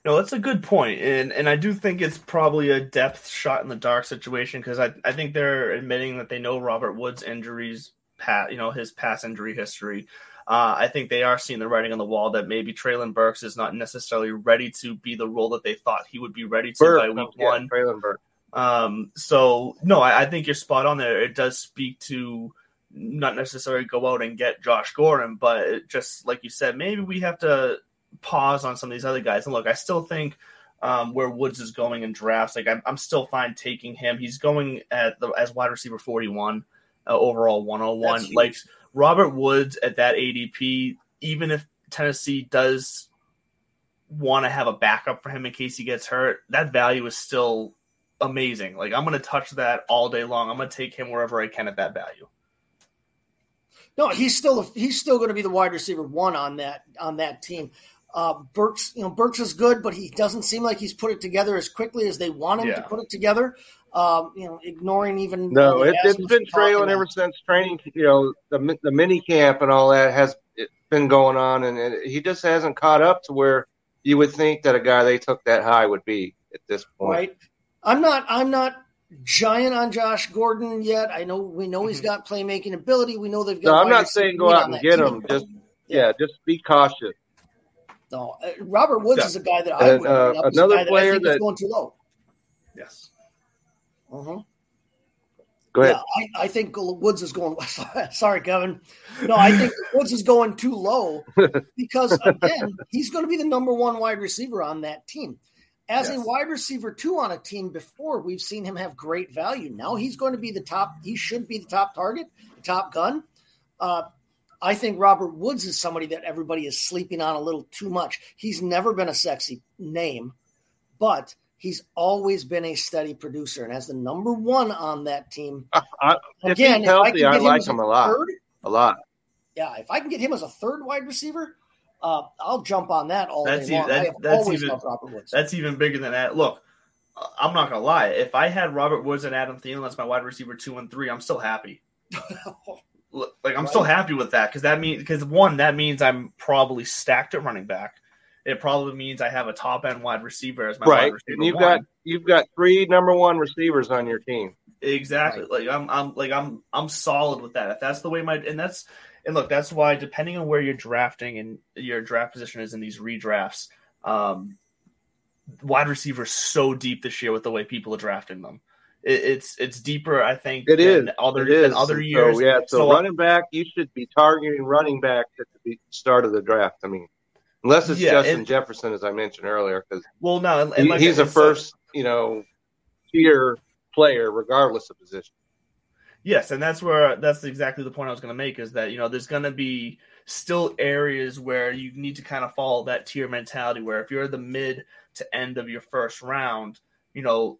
Speaker 4: No, that's a good point, and and I do think it's probably a depth shot in the dark situation because I I think they're admitting that they know Robert Woods' injuries, pat you know his past injury history. Uh, I think they are seeing the writing on the wall that maybe Treylon Burks is not necessarily ready to be the role that they thought he would be ready to
Speaker 1: Burke,
Speaker 4: by week
Speaker 1: yeah,
Speaker 4: one.
Speaker 1: Treylon Burke.
Speaker 4: Um, so no, I, I think you're spot on there. It does speak to not necessarily go out and get Josh Gordon, but just like you said, maybe we have to pause on some of these other guys. And look, I still think um, where Woods is going in drafts, like I'm, I'm still fine taking him. He's going at the as wide receiver 41, uh, overall 101.
Speaker 3: That's huge.
Speaker 4: Like Robert Woods at that ADP, even if Tennessee does want to have a backup for him in case he gets hurt, that value is still amazing. Like I'm going to touch that all day long. I'm going to take him wherever I can at that value.
Speaker 3: No, he's still he's still going to be the wide receiver one on that on that team. Uh, Burks, you know, Burks is good, but he doesn't seem like he's put it together as quickly as they want him
Speaker 4: Yeah.
Speaker 3: to put it together. Um, you know, ignoring even
Speaker 1: No,
Speaker 3: the
Speaker 1: it,
Speaker 3: has
Speaker 1: been trailing ever since training. You know, the the mini camp and all that has been going on, and it, he just hasn't caught up to where you would think that a guy they took that high would be at this point.
Speaker 3: right? I'm not I'm not giant on Josh Gordon yet. I know we know he's got playmaking ability. We know they've got.
Speaker 1: No, I'm not saying go out and
Speaker 3: that
Speaker 1: get
Speaker 3: team.
Speaker 1: him. Just yeah, just be cautious.
Speaker 3: No, uh, Robert Woods
Speaker 4: Yeah.
Speaker 3: is a guy that I
Speaker 1: And,
Speaker 3: would
Speaker 1: uh,
Speaker 3: bring up as a
Speaker 1: another
Speaker 3: guy that I
Speaker 1: player
Speaker 3: think is
Speaker 1: that-
Speaker 3: going too low.
Speaker 4: Yes.
Speaker 3: Uh-huh.
Speaker 1: Go ahead.
Speaker 3: Yeah, I, I think Woods is going. (laughs) Sorry, Kevin. No, I think (laughs) Woods is going too low because again, he's going to be the number one wide receiver on that team. As a wide receiver two on a team before, we've seen him have great value. Now he's going to be the top. He should be the top target, the top gun. Uh, I think Robert Woods is somebody that everybody is sleeping on a little too much. He's never been a sexy name, but he's always been a steady producer. And as the number one on that team, (laughs)
Speaker 1: I, if
Speaker 3: again,
Speaker 1: he's
Speaker 3: if I
Speaker 1: healthy,
Speaker 3: can
Speaker 1: I,
Speaker 3: get him
Speaker 1: like
Speaker 3: as
Speaker 1: him a lot.
Speaker 3: third,
Speaker 1: A lot.
Speaker 3: yeah, if I can get him as a third wide receiver, uh, I'll jump on that all
Speaker 4: That's
Speaker 3: day long.
Speaker 4: even- that-
Speaker 3: I have
Speaker 4: that's
Speaker 3: always
Speaker 4: even-
Speaker 3: loved Robert Woods.
Speaker 4: That's even bigger than that. Look, uh, I'm not gonna lie. If I had Robert Woods and Adam Thielen as my wide receiver two and three, I'm still happy. (laughs) Like I'm still happy with that because that means because one that means I'm probably stacked at running back. It probably means I have a top end wide receiver as my
Speaker 1: right.
Speaker 4: wide receiver
Speaker 1: And you've
Speaker 4: one.
Speaker 1: got you've got three number one receivers on your team.
Speaker 4: Exactly. Like I'm I'm like I'm I'm solid with that. If that's the way my and that's and look, that's why depending on where you're drafting and your draft position is in these redrafts, um wide receivers so deep this year with the way people are drafting them. It, it's it's deeper, I think,
Speaker 1: It
Speaker 4: than
Speaker 1: is.
Speaker 4: other
Speaker 1: it is.
Speaker 4: than other years.
Speaker 1: So, yeah, so,
Speaker 4: So,
Speaker 1: running back, you should be targeting running back at the start of the draft. I mean, unless it's
Speaker 4: Yeah,
Speaker 1: Justin
Speaker 4: and-
Speaker 1: Jefferson, as I mentioned earlier, because
Speaker 4: Well, no, and, and like
Speaker 1: he's
Speaker 4: I
Speaker 1: a first, you know, tier player, regardless of position.
Speaker 4: Yes, and that's where that's exactly the point I was going to make is that you know there's going to be still areas where you need to kind of follow that tier mentality where if you're the mid to end of your first round, you know,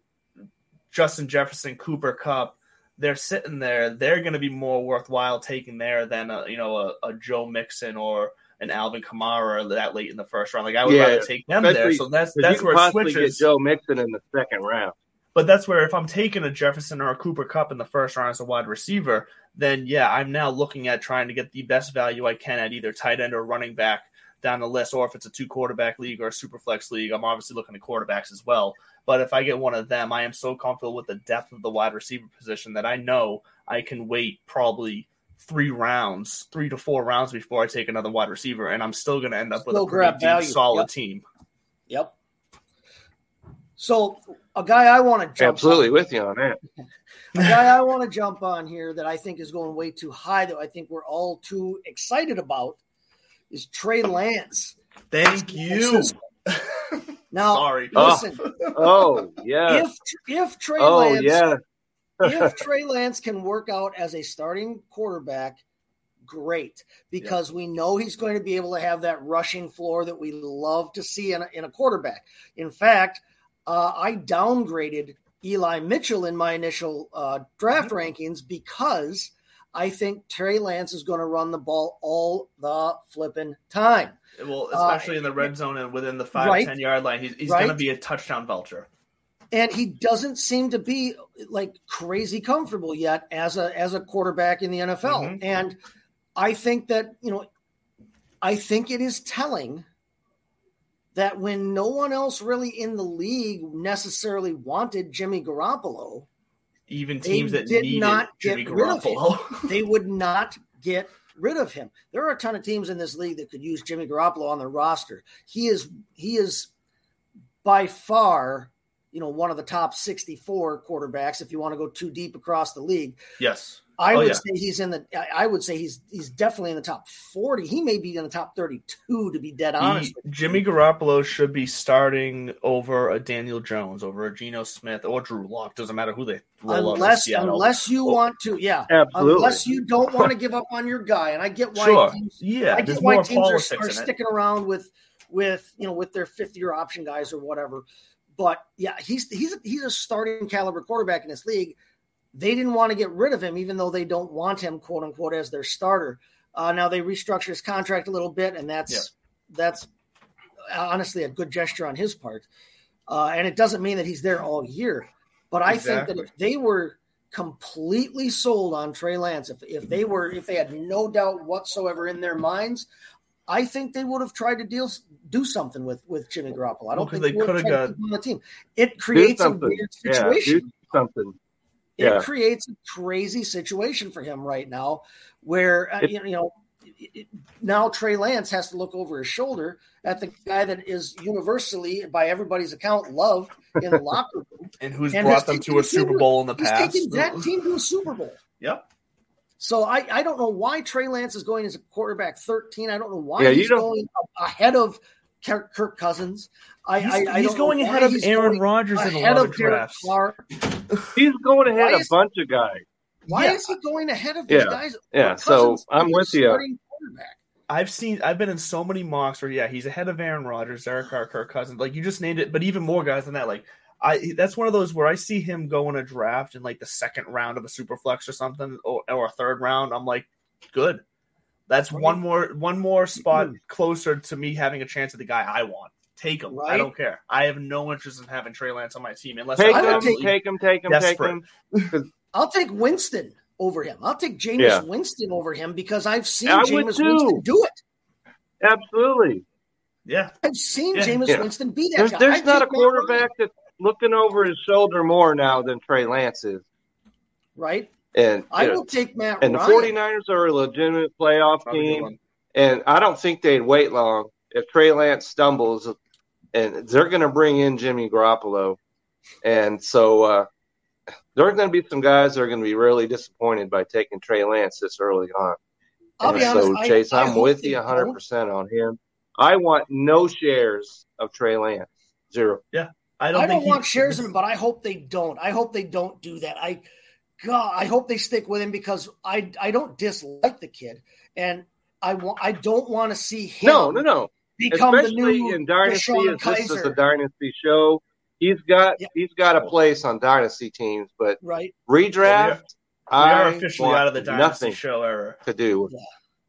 Speaker 4: Justin Jefferson, Cooper Kupp, they're sitting there. They're going to be more worthwhile taking there than a, you know a, a Joe Mixon or an Alvin Kamara that late in the first round. Like I would
Speaker 1: Yeah,
Speaker 4: rather take them there. So that's that's where
Speaker 1: could
Speaker 4: it
Speaker 1: possibly
Speaker 4: switches.
Speaker 1: get Joe Mixon in the second round.
Speaker 4: But that's where if I'm taking a Jefferson or a Cooper Kupp in the first round as a wide receiver, then yeah, I'm now looking at trying to get the best value I can at either tight end or running back down the list. Or if it's a two quarterback league or a super flex league, I'm obviously looking at quarterbacks as well. But if I get one of them, I am so comfortable with the depth of the wide receiver position that I know I can wait probably three rounds, three to four rounds before I take another wide receiver, and I'm still going to end up with a pretty deep, solid
Speaker 3: Yep.
Speaker 4: team.
Speaker 3: Yep. So a guy I want to jump
Speaker 1: Absolutely with you on that. (laughs)
Speaker 3: a guy I want to jump on here that I think is going way too high that I think we're all too excited about is Trey Lance.
Speaker 4: Thank you. (laughs)
Speaker 3: Now,
Speaker 4: Sorry. Oh.
Speaker 3: listen,
Speaker 1: Oh yeah.
Speaker 3: if if Trey
Speaker 1: Oh
Speaker 3: Lance
Speaker 1: yeah.
Speaker 3: If (laughs) Trey Lance can work out as a starting quarterback, great, because we know he's going to be able to have that rushing floor that we love to see in a, in a quarterback. In fact, uh, I downgraded Eli Mitchell in my initial uh, draft rankings because I think Trey Lance is going to run the ball all the flipping time.
Speaker 4: Well,
Speaker 3: Uh,
Speaker 4: especially in the red zone and within the five
Speaker 3: Right.
Speaker 4: ten yard line, he's, he's
Speaker 3: Right.
Speaker 4: going to be a touchdown vulture.
Speaker 3: And he doesn't seem to be like crazy comfortable yet as a as a quarterback in the NFL.
Speaker 4: Mhm.
Speaker 3: And I think that you know, I think it is telling that when no one else really in the league necessarily wanted Jimmy Garoppolo,
Speaker 4: Even teams that
Speaker 3: did not
Speaker 4: Jimmy
Speaker 3: get of him.
Speaker 4: Garoppolo. (laughs)
Speaker 3: they would not get rid of him. There are a ton of teams in this league that could use Jimmy Garoppolo on their roster. He is he is by far, you know, one of the top 64 quarterbacks if you want to go too deep across the league.
Speaker 4: yes.
Speaker 3: I
Speaker 4: Oh,
Speaker 3: would
Speaker 4: yeah.
Speaker 3: say he's in the I- I would say he's he's definitely in the top 40. He may be in the top 32 to be dead honest.
Speaker 4: He- Jimmy Garoppolo should be starting over a Daniel Jones, over a Geno Smith, or Drew Lock. Doesn't matter who they roll
Speaker 3: unless
Speaker 4: Seattle.
Speaker 3: unless you oh. want to, yeah.
Speaker 1: Absolutely.
Speaker 3: Unless you don't want to (laughs) give up on your guy, and I get why
Speaker 4: sure.
Speaker 3: teams
Speaker 4: Yeah,
Speaker 3: I
Speaker 4: there's
Speaker 3: get why teams are, are sticking around with with you know with their fifth year option guys or whatever. But yeah, he's he's he's a starting caliber quarterback in this league. They didn't want to get rid of him, even though they don't want him, quote unquote, as their starter. Uh, now they restructure his contract a little bit, and that's
Speaker 4: Yeah.
Speaker 3: that's honestly a good gesture on his part. Uh, and it doesn't mean that he's there all year. But I think that if they were completely sold on Trey Lance, if, if they were, if they had no doubt whatsoever in their minds, I think they would have tried to deal do something with with Jimmy Garoppolo. I
Speaker 4: Well,
Speaker 3: don't
Speaker 4: 'cause
Speaker 3: think
Speaker 4: they
Speaker 3: would have
Speaker 4: coulda
Speaker 3: tried
Speaker 4: got-
Speaker 3: on the team. It creates a
Speaker 1: something.
Speaker 3: weird
Speaker 1: Yeah,
Speaker 3: situation.
Speaker 1: do something.
Speaker 3: it creates a crazy situation for him right now, where uh,
Speaker 1: It-
Speaker 3: you know it- it- now Trey Lance has to look over his shoulder at the guy that is universally, by everybody's account, loved in the (laughs) locker room.
Speaker 4: and who's
Speaker 3: and
Speaker 4: brought them to a
Speaker 3: the team
Speaker 4: Super
Speaker 3: to-
Speaker 4: Bowl in the
Speaker 3: He's
Speaker 4: past.
Speaker 3: taking that team to a Super Bowl.
Speaker 4: Yep.
Speaker 3: So I, I don't know why Trey Lance is going as a quarterback 13. I don't know why
Speaker 1: Yeah,
Speaker 3: he's
Speaker 1: don't-
Speaker 3: going ahead of Kirk, Kirk Cousins. I,
Speaker 4: He's,
Speaker 3: I, I
Speaker 4: he's
Speaker 3: don't
Speaker 4: going ahead of Aaron Rodgers in a
Speaker 3: ahead
Speaker 4: lot
Speaker 3: of
Speaker 4: of drafts.
Speaker 3: Carr. (laughs)
Speaker 1: He's going ahead
Speaker 3: Why
Speaker 1: a
Speaker 3: is-
Speaker 1: bunch of guys.
Speaker 3: Why
Speaker 4: Yeah.
Speaker 3: is he going ahead of these
Speaker 1: Yeah,
Speaker 3: guys?
Speaker 1: yeah, so I'm with you.
Speaker 4: I've seen I've been in so many mocks where yeah he's ahead of Aaron Rodgers, Derek Carr, Kirk Cousins, like you just named it, but even more guys than that. Like I that's one of those where I see him go in a draft in like the second round of a super flex or something, or, or a third round. I'm like, good. That's one more one more spot closer to me having a chance at the guy I want. Take him. I don't care. I have no interest in having Trey Lance on my team unless
Speaker 1: Take
Speaker 4: I'm
Speaker 3: don't
Speaker 1: him,
Speaker 4: absolutely-
Speaker 1: take him, take him, take him. (laughs)
Speaker 3: I'll take Winston over him. I'll take Jameis
Speaker 1: Yeah.
Speaker 3: Winston over him because I've seen
Speaker 1: I would
Speaker 3: Jameis. Winston do it.
Speaker 1: Absolutely.
Speaker 4: Yeah,
Speaker 3: I've seen
Speaker 4: Yeah.
Speaker 3: Jameis
Speaker 1: Yeah.
Speaker 3: Winston be that
Speaker 1: There's,
Speaker 3: guy.
Speaker 1: there's
Speaker 3: I'd
Speaker 1: not a
Speaker 3: take Matt Ryan,
Speaker 1: quarterback that's looking over his shoulder more now than Trey Lance is.
Speaker 3: right?
Speaker 1: And
Speaker 3: I
Speaker 1: you know,
Speaker 3: will take Matt
Speaker 1: and the
Speaker 3: Ryan.
Speaker 1: 49ers are a legitimate playoff
Speaker 4: Probably
Speaker 1: team. And I don't think they'd wait long if Trey Lance stumbles, and they're going to bring in Jimmy Garoppolo. And so uh, there are going to be some guys that are going to be really disappointed by taking Trey Lance this early on.
Speaker 3: I'll
Speaker 1: And
Speaker 3: be honest.
Speaker 1: so,
Speaker 3: I-
Speaker 1: Chase,
Speaker 3: I
Speaker 1: I'm
Speaker 3: hope
Speaker 1: with
Speaker 3: they
Speaker 1: you
Speaker 3: don't.
Speaker 1: 100% on him. I want no shares of Trey Lance. Zero.
Speaker 4: I don't,
Speaker 3: I don't
Speaker 4: think
Speaker 3: want shares in him, but I hope they don't. I hope they don't do that. I, God, I hope they stick with him because I I don't dislike the kid, and I want I don't want to see him
Speaker 1: No, no, no.
Speaker 3: become the
Speaker 1: Especially
Speaker 3: new
Speaker 1: in Dynasty,
Speaker 3: Deshaun
Speaker 1: as this is a Dynasty show. he's got
Speaker 3: Yeah.
Speaker 1: he's got a place on dynasty teams, but
Speaker 3: right?
Speaker 1: redraft.
Speaker 4: We are
Speaker 1: I
Speaker 4: officially out of the dynasty
Speaker 1: nothing
Speaker 4: show era.
Speaker 1: to do. with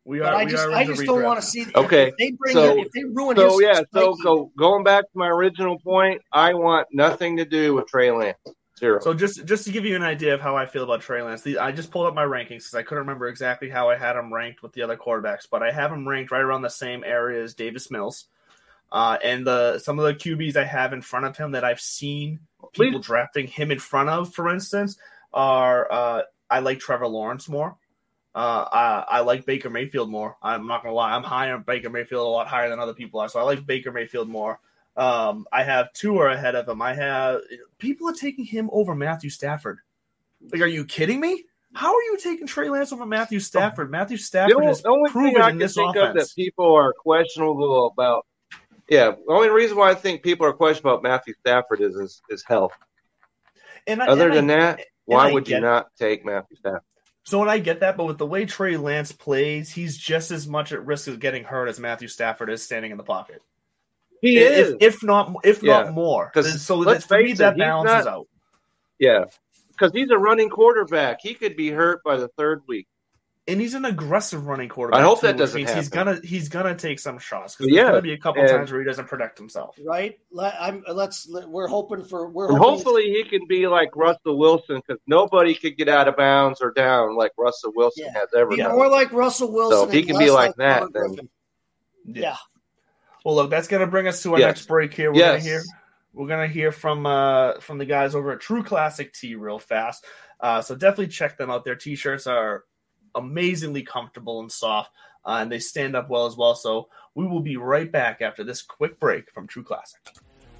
Speaker 4: We
Speaker 3: But
Speaker 4: are.
Speaker 3: I just
Speaker 4: are
Speaker 3: I just don't want to
Speaker 4: now.
Speaker 3: see.
Speaker 1: Okay,
Speaker 3: if they bring
Speaker 1: so-
Speaker 3: it, if they ruin
Speaker 1: So
Speaker 3: his
Speaker 1: yeah, so go going back to my original point. I want nothing to do with Trey Lance. Zero.
Speaker 4: So just just to give you an idea of how I feel about Trey Lance, the, I just pulled up my rankings because I couldn't remember exactly how I had him ranked with the other quarterbacks, but I have him ranked right around the same area as Davis Mills. Uh, and the some of the QBs I have in front of him that I've seen people
Speaker 1: Please.
Speaker 4: drafting him in front of, for instance, are uh, I like Trevor Lawrence more. Uh, I, I like Baker Mayfield more. I'm not gonna lie, I'm high on Baker Mayfield a lot higher than other people are, so I like Baker Mayfield more. Um, I have Tua ahead of him. I have people are taking him over Matthew Stafford. Like, are you kidding me? How are you taking Trey Lance over Matthew Stafford? Matthew Stafford
Speaker 1: only,
Speaker 4: has
Speaker 1: the only
Speaker 4: proven
Speaker 1: thing I can think of that people are questionable about. Yeah, the only reason why I think people are questionable about Matthew Stafford is his, his health.
Speaker 4: And I,
Speaker 1: Other
Speaker 4: and I-
Speaker 1: than that, why
Speaker 4: I
Speaker 1: would you not take Matthew Stafford?
Speaker 4: So and I get that, but with the way Trey Lance plays, he's just as much at risk of getting hurt as Matthew Stafford is standing in the pocket.
Speaker 1: He
Speaker 4: if,
Speaker 1: is.
Speaker 4: if not, if
Speaker 1: Yeah.
Speaker 4: not more. So
Speaker 1: let's
Speaker 4: that, for me, that balances
Speaker 1: not-
Speaker 4: out.
Speaker 1: yeah, because he's a running quarterback. He could be hurt by the third week.
Speaker 4: And he's an aggressive running quarterback.
Speaker 1: I hope
Speaker 4: too,
Speaker 1: that doesn't
Speaker 4: means He's
Speaker 1: happen.
Speaker 4: gonna he's gonna take some shots because
Speaker 1: Yeah,
Speaker 4: there's gonna be a couple
Speaker 1: and-
Speaker 4: times where he doesn't protect himself.
Speaker 3: right? Let, I'm, let's let, we're hoping for we're hoping
Speaker 1: hopefully he can be like Russell Wilson because nobody could get out of bounds or down like Russell Wilson
Speaker 3: Yeah.
Speaker 1: has ever
Speaker 3: be
Speaker 1: done.
Speaker 3: more like Russell Wilson.
Speaker 1: So if he can be
Speaker 3: less
Speaker 1: like that,
Speaker 3: Robert
Speaker 1: then-
Speaker 3: Griffin. yeah.
Speaker 4: Well, look, that's gonna bring us to our
Speaker 1: Yes.
Speaker 4: next break here. We're
Speaker 1: Yes.
Speaker 4: gonna hear we're gonna hear from uh from the guys over at True Classic T real fast. Uh, so definitely check them out. Their t-shirts are amazingly comfortable and soft, uh, and they stand up well as well. So we will be right back after this quick break from True Classic.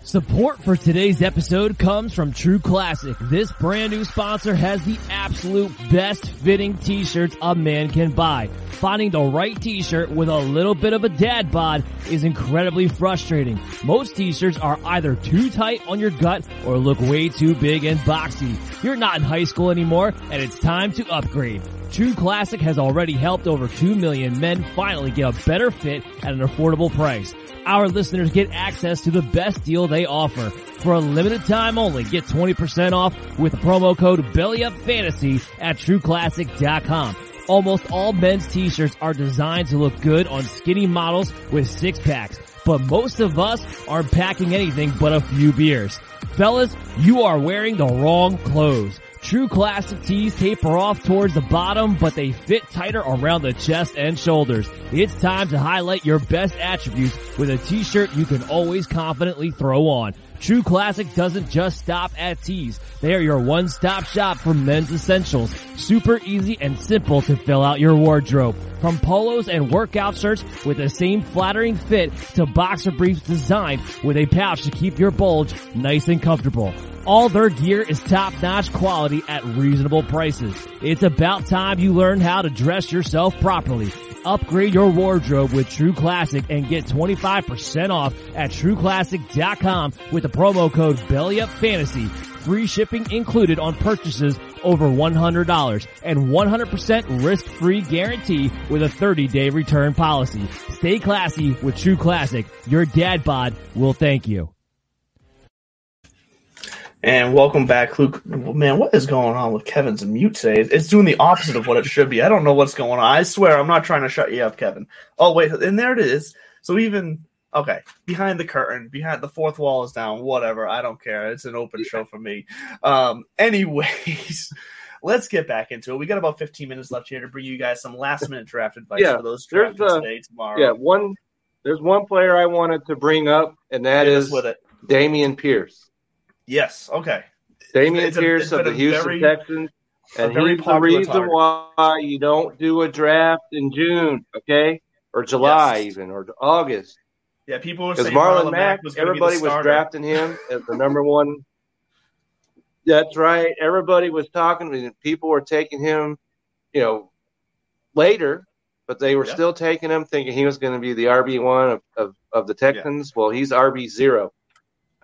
Speaker 6: Support for today's episode comes from True Classic. This brand new sponsor has the absolute best fitting t-shirts a man can buy. Finding the right t-shirt with a little bit of a dad bod is incredibly frustrating. Most t-shirts are either too tight on your gut or look way too big and boxy. You're not in high school anymore and it's time to upgrade. True Classic has already helped over 2 million men finally get a better fit at an affordable price. Our listeners get access to the best deal they offer. For a limited time only, get 20% off with promo code BELLYUPFANTASY at TrueClassic.com. Almost all men's t-shirts are designed to look good on skinny models with six packs, but most of us aren't packing anything but a few beers. Fellas, you are wearing the wrong clothes. True classic tees taper off towards the bottom, but they fit tighter around the chest and shoulders. It's time to highlight your best attributes with a t-shirt you can always confidently throw on. True Classic doesn't just stop at tees. They are your one-stop shop for men's essentials. Super easy and simple to fill out your wardrobe. From polos and workout shirts with the same flattering fit to boxer briefs designed with a pouch to keep your bulge nice and comfortable. All their gear is top-notch quality at reasonable prices. It's about time you learn how to dress yourself properly. Upgrade your wardrobe with True Classic and get 25% off at trueclassic.com with the promo code BELLYUPFANTASY. Free shipping included on purchases over $100 and 100% risk-free guarantee with a 30-day return policy. Stay classy with True Classic. Your dad bod will thank you.
Speaker 4: And welcome back, Luke. Man, what is going on with Kevin's mute today? It's doing the opposite of what it should be. I don't know what's going on. I swear, I'm not trying to shut you up, Kevin. Oh wait, and there it is. So even okay, behind the curtain, behind the fourth wall is down. Whatever, I don't care. It's an open show for me. Um, anyways, (laughs) let's get back into it. We got about 15 minutes left here to bring you guys some last minute draft advice
Speaker 1: Yeah,
Speaker 4: for those drafting
Speaker 1: a-
Speaker 4: today, tomorrow.
Speaker 1: Yeah, one. There's one player I wanted to bring up, and that
Speaker 4: Hit
Speaker 1: is. Dameon Pierce.
Speaker 4: Yes. Okay.
Speaker 1: Dameon
Speaker 4: It's a-
Speaker 1: Pierce
Speaker 4: it's
Speaker 1: of the Houston
Speaker 4: very-
Speaker 1: Texans. And here's the reason
Speaker 4: target.
Speaker 1: why you don't do a draft in June, okay? Or July
Speaker 4: Yes.
Speaker 1: even, or August.
Speaker 4: Yeah, people were
Speaker 1: Because
Speaker 4: saying
Speaker 1: Marlon Mack,
Speaker 4: was gonna be the
Speaker 1: everybody was drafting him as the number one. That's right. Everybody was talking. and People were taking him, you know, later, but they were
Speaker 4: Yeah.
Speaker 1: still taking him, thinking he was going to be the RB one of, of, of the Texans. Well, he's RB zero.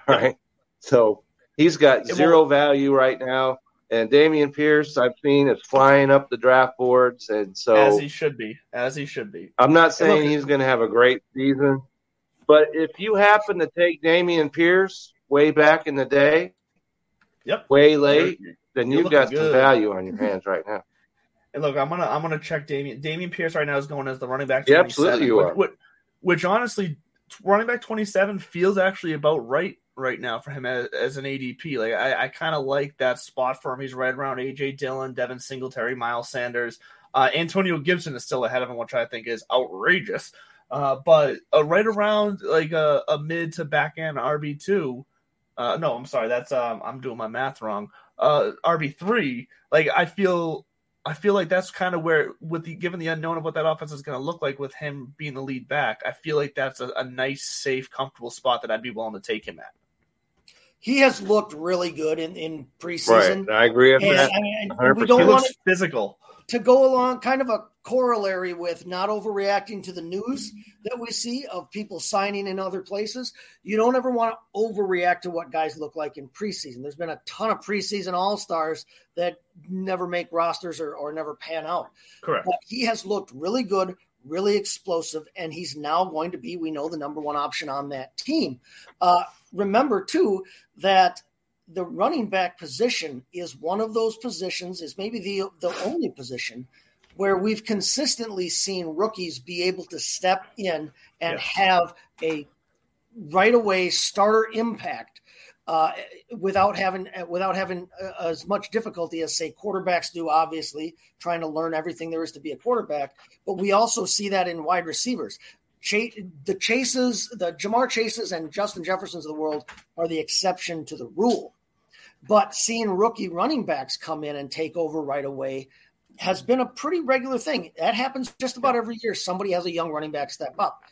Speaker 1: All
Speaker 4: Yeah.
Speaker 1: right. So he's got zero value right now. And Dameon Pierce, I've seen, is flying up the draft boards. And so
Speaker 4: as he should be, as he should be.
Speaker 1: I'm not saying
Speaker 4: look-
Speaker 1: he's going to have a great season, but if you happen to take Dameon Pierce, way back in the day,
Speaker 4: Yep.
Speaker 1: way late,
Speaker 4: You're-
Speaker 1: then you've got some value on your hands right now. (laughs)
Speaker 4: And look, I'm gonna I'm gonna check Dameon. Dameon Pierce right now is going as the running back.
Speaker 1: Yeah,
Speaker 4: 27,
Speaker 1: absolutely you
Speaker 4: which,
Speaker 1: are.
Speaker 4: Which, which honestly, running back 27 feels actually about right right now for him as, as an ADP. Like I, I kind of like that spot for him. He's right around AJ Dillon, Devin Singletary, Miles Sanders, uh, Antonio Gibson is still ahead of him, which I think is outrageous. Uh, but uh, right around like a, a mid to back end RB two. Uh, no, I'm sorry, that's um, I'm doing my math wrong. Uh, RB three. Like I feel I feel like that's kind of where, with the given the unknown of what that offense is going to look like with him being the lead back, I feel like that's a, a nice, safe, comfortable spot that I'd be willing to take him at.
Speaker 3: He has looked really good in, in preseason.
Speaker 1: Right. I agree with
Speaker 3: And,
Speaker 1: that.
Speaker 3: I mean, we don't want
Speaker 4: looks
Speaker 3: to,
Speaker 4: physical.
Speaker 3: to go along kind of a corollary with not overreacting to the news that we see of people signing in other places. You don't ever want to overreact to what guys look like in preseason. There's been a ton of preseason all stars that never make rosters or, or never pan out.
Speaker 4: Correct.
Speaker 3: But he has looked really good, really explosive, and he's now going to be, we know, the number one option on that team. Uh, remember, too, that the running back position is one of those positions, is maybe the, the only position where we've consistently seen rookies be able to step in and
Speaker 4: Yes.
Speaker 3: have a right away starter impact uh, without having without having uh, as much difficulty as say quarterbacks do. Obviously, trying to learn everything there is to be a quarterback, but we also see that in wide receivers. Chase, the Chases, the Ja'Marr Chases, and Justin Jeffersons of the world are the exception to the rule. But seeing rookie running backs come in and take over right away has been a pretty regular thing. That happens just about every year. Somebody has a young running back step up.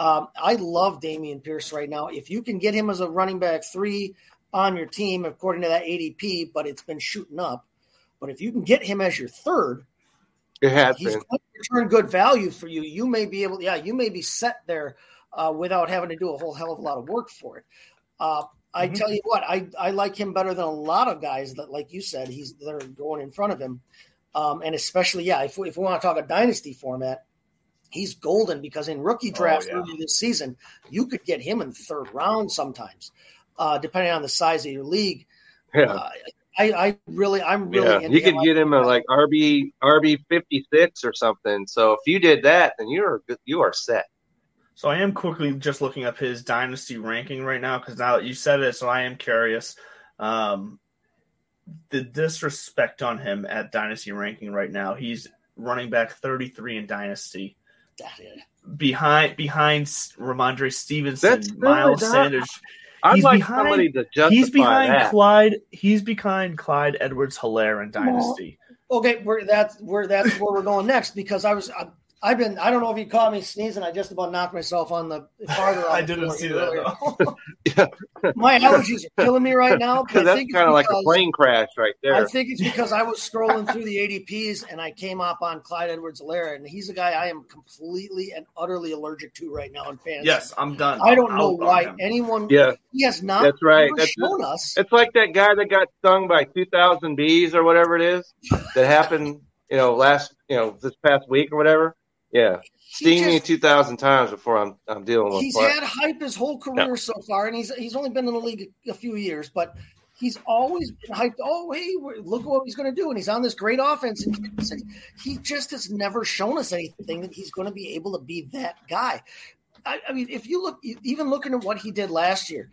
Speaker 3: Um, I love Dameon Pierce right now. If you can get him as a running back three on your team, according to that ADP, but it's been shooting up. But if you can get him as your third,
Speaker 1: It has
Speaker 3: he's
Speaker 1: been.
Speaker 3: going to return good value for you. You may be able, yeah, you may be set there uh, without having to do a whole hell of a lot of work for it. Uh, I
Speaker 4: Mhm.
Speaker 3: tell you what, I, I like him better than a lot of guys that, like you said, he's that are going in front of him. Um, and especially, yeah, if we, if we want to talk a dynasty format, he's golden because in rookie drafts
Speaker 4: yeah.
Speaker 3: earlier this season, you could get him in third round sometimes, uh, depending on the size of your league.
Speaker 1: Yeah.
Speaker 3: Uh, I, I really, I'm really,
Speaker 1: yeah.
Speaker 3: into
Speaker 1: You could
Speaker 3: him.
Speaker 1: get him a like RB RB fifty six or something. So if you did that, then you're you are set.
Speaker 4: So I am quickly just looking up his dynasty ranking right now because now that you said it, so I am curious. Um, the disrespect on him at dynasty ranking right now. He's running back 33 in dynasty. Behind behind Rhamondre Stevenson,
Speaker 1: That's
Speaker 4: Miles Sanders.
Speaker 1: I'd
Speaker 4: He's
Speaker 1: like
Speaker 4: behind-
Speaker 1: somebody to justify
Speaker 4: He's behind
Speaker 1: that.
Speaker 4: Clyde. He's behind Clyde Edwards Helaire in dynasty.
Speaker 3: Okay, we're, that's where that's where we're going next because I was I, I've been I don't know if you caught me sneezing. I just about knocked myself on the farther. (laughs)
Speaker 4: I didn't see that,
Speaker 3: earlier. (laughs) My allergies are killing me right now. But (laughs)
Speaker 1: that's kind of like a plane crash right there.
Speaker 3: I think it's because I was scrolling through the ADPs and I came up on Clyde Edwards Helaire, and he's a guy I am completely and utterly allergic to right now in fantasy.
Speaker 4: Yes, I'm done.
Speaker 3: I don't
Speaker 4: I'm
Speaker 3: know why
Speaker 4: him.
Speaker 3: anyone
Speaker 1: Yeah,
Speaker 3: he has not
Speaker 1: That's right. That's-
Speaker 3: shown us.
Speaker 1: it's like that guy that got stung by two thousand bees or whatever it is that happened. You know, last you know this past week or whatever. Yeah, sting me two thousand times before I'm I'm dealing with.
Speaker 3: he's
Speaker 1: what-
Speaker 3: had hype his whole career so far, and he's he's only been in the league a, few years, but he's always been hyped. Oh, hey, look what he's going to do, and he's on this great offense. And He just has never shown us anything that he's going to be able to be that guy. I, I mean, if you look, even looking at what he did last year,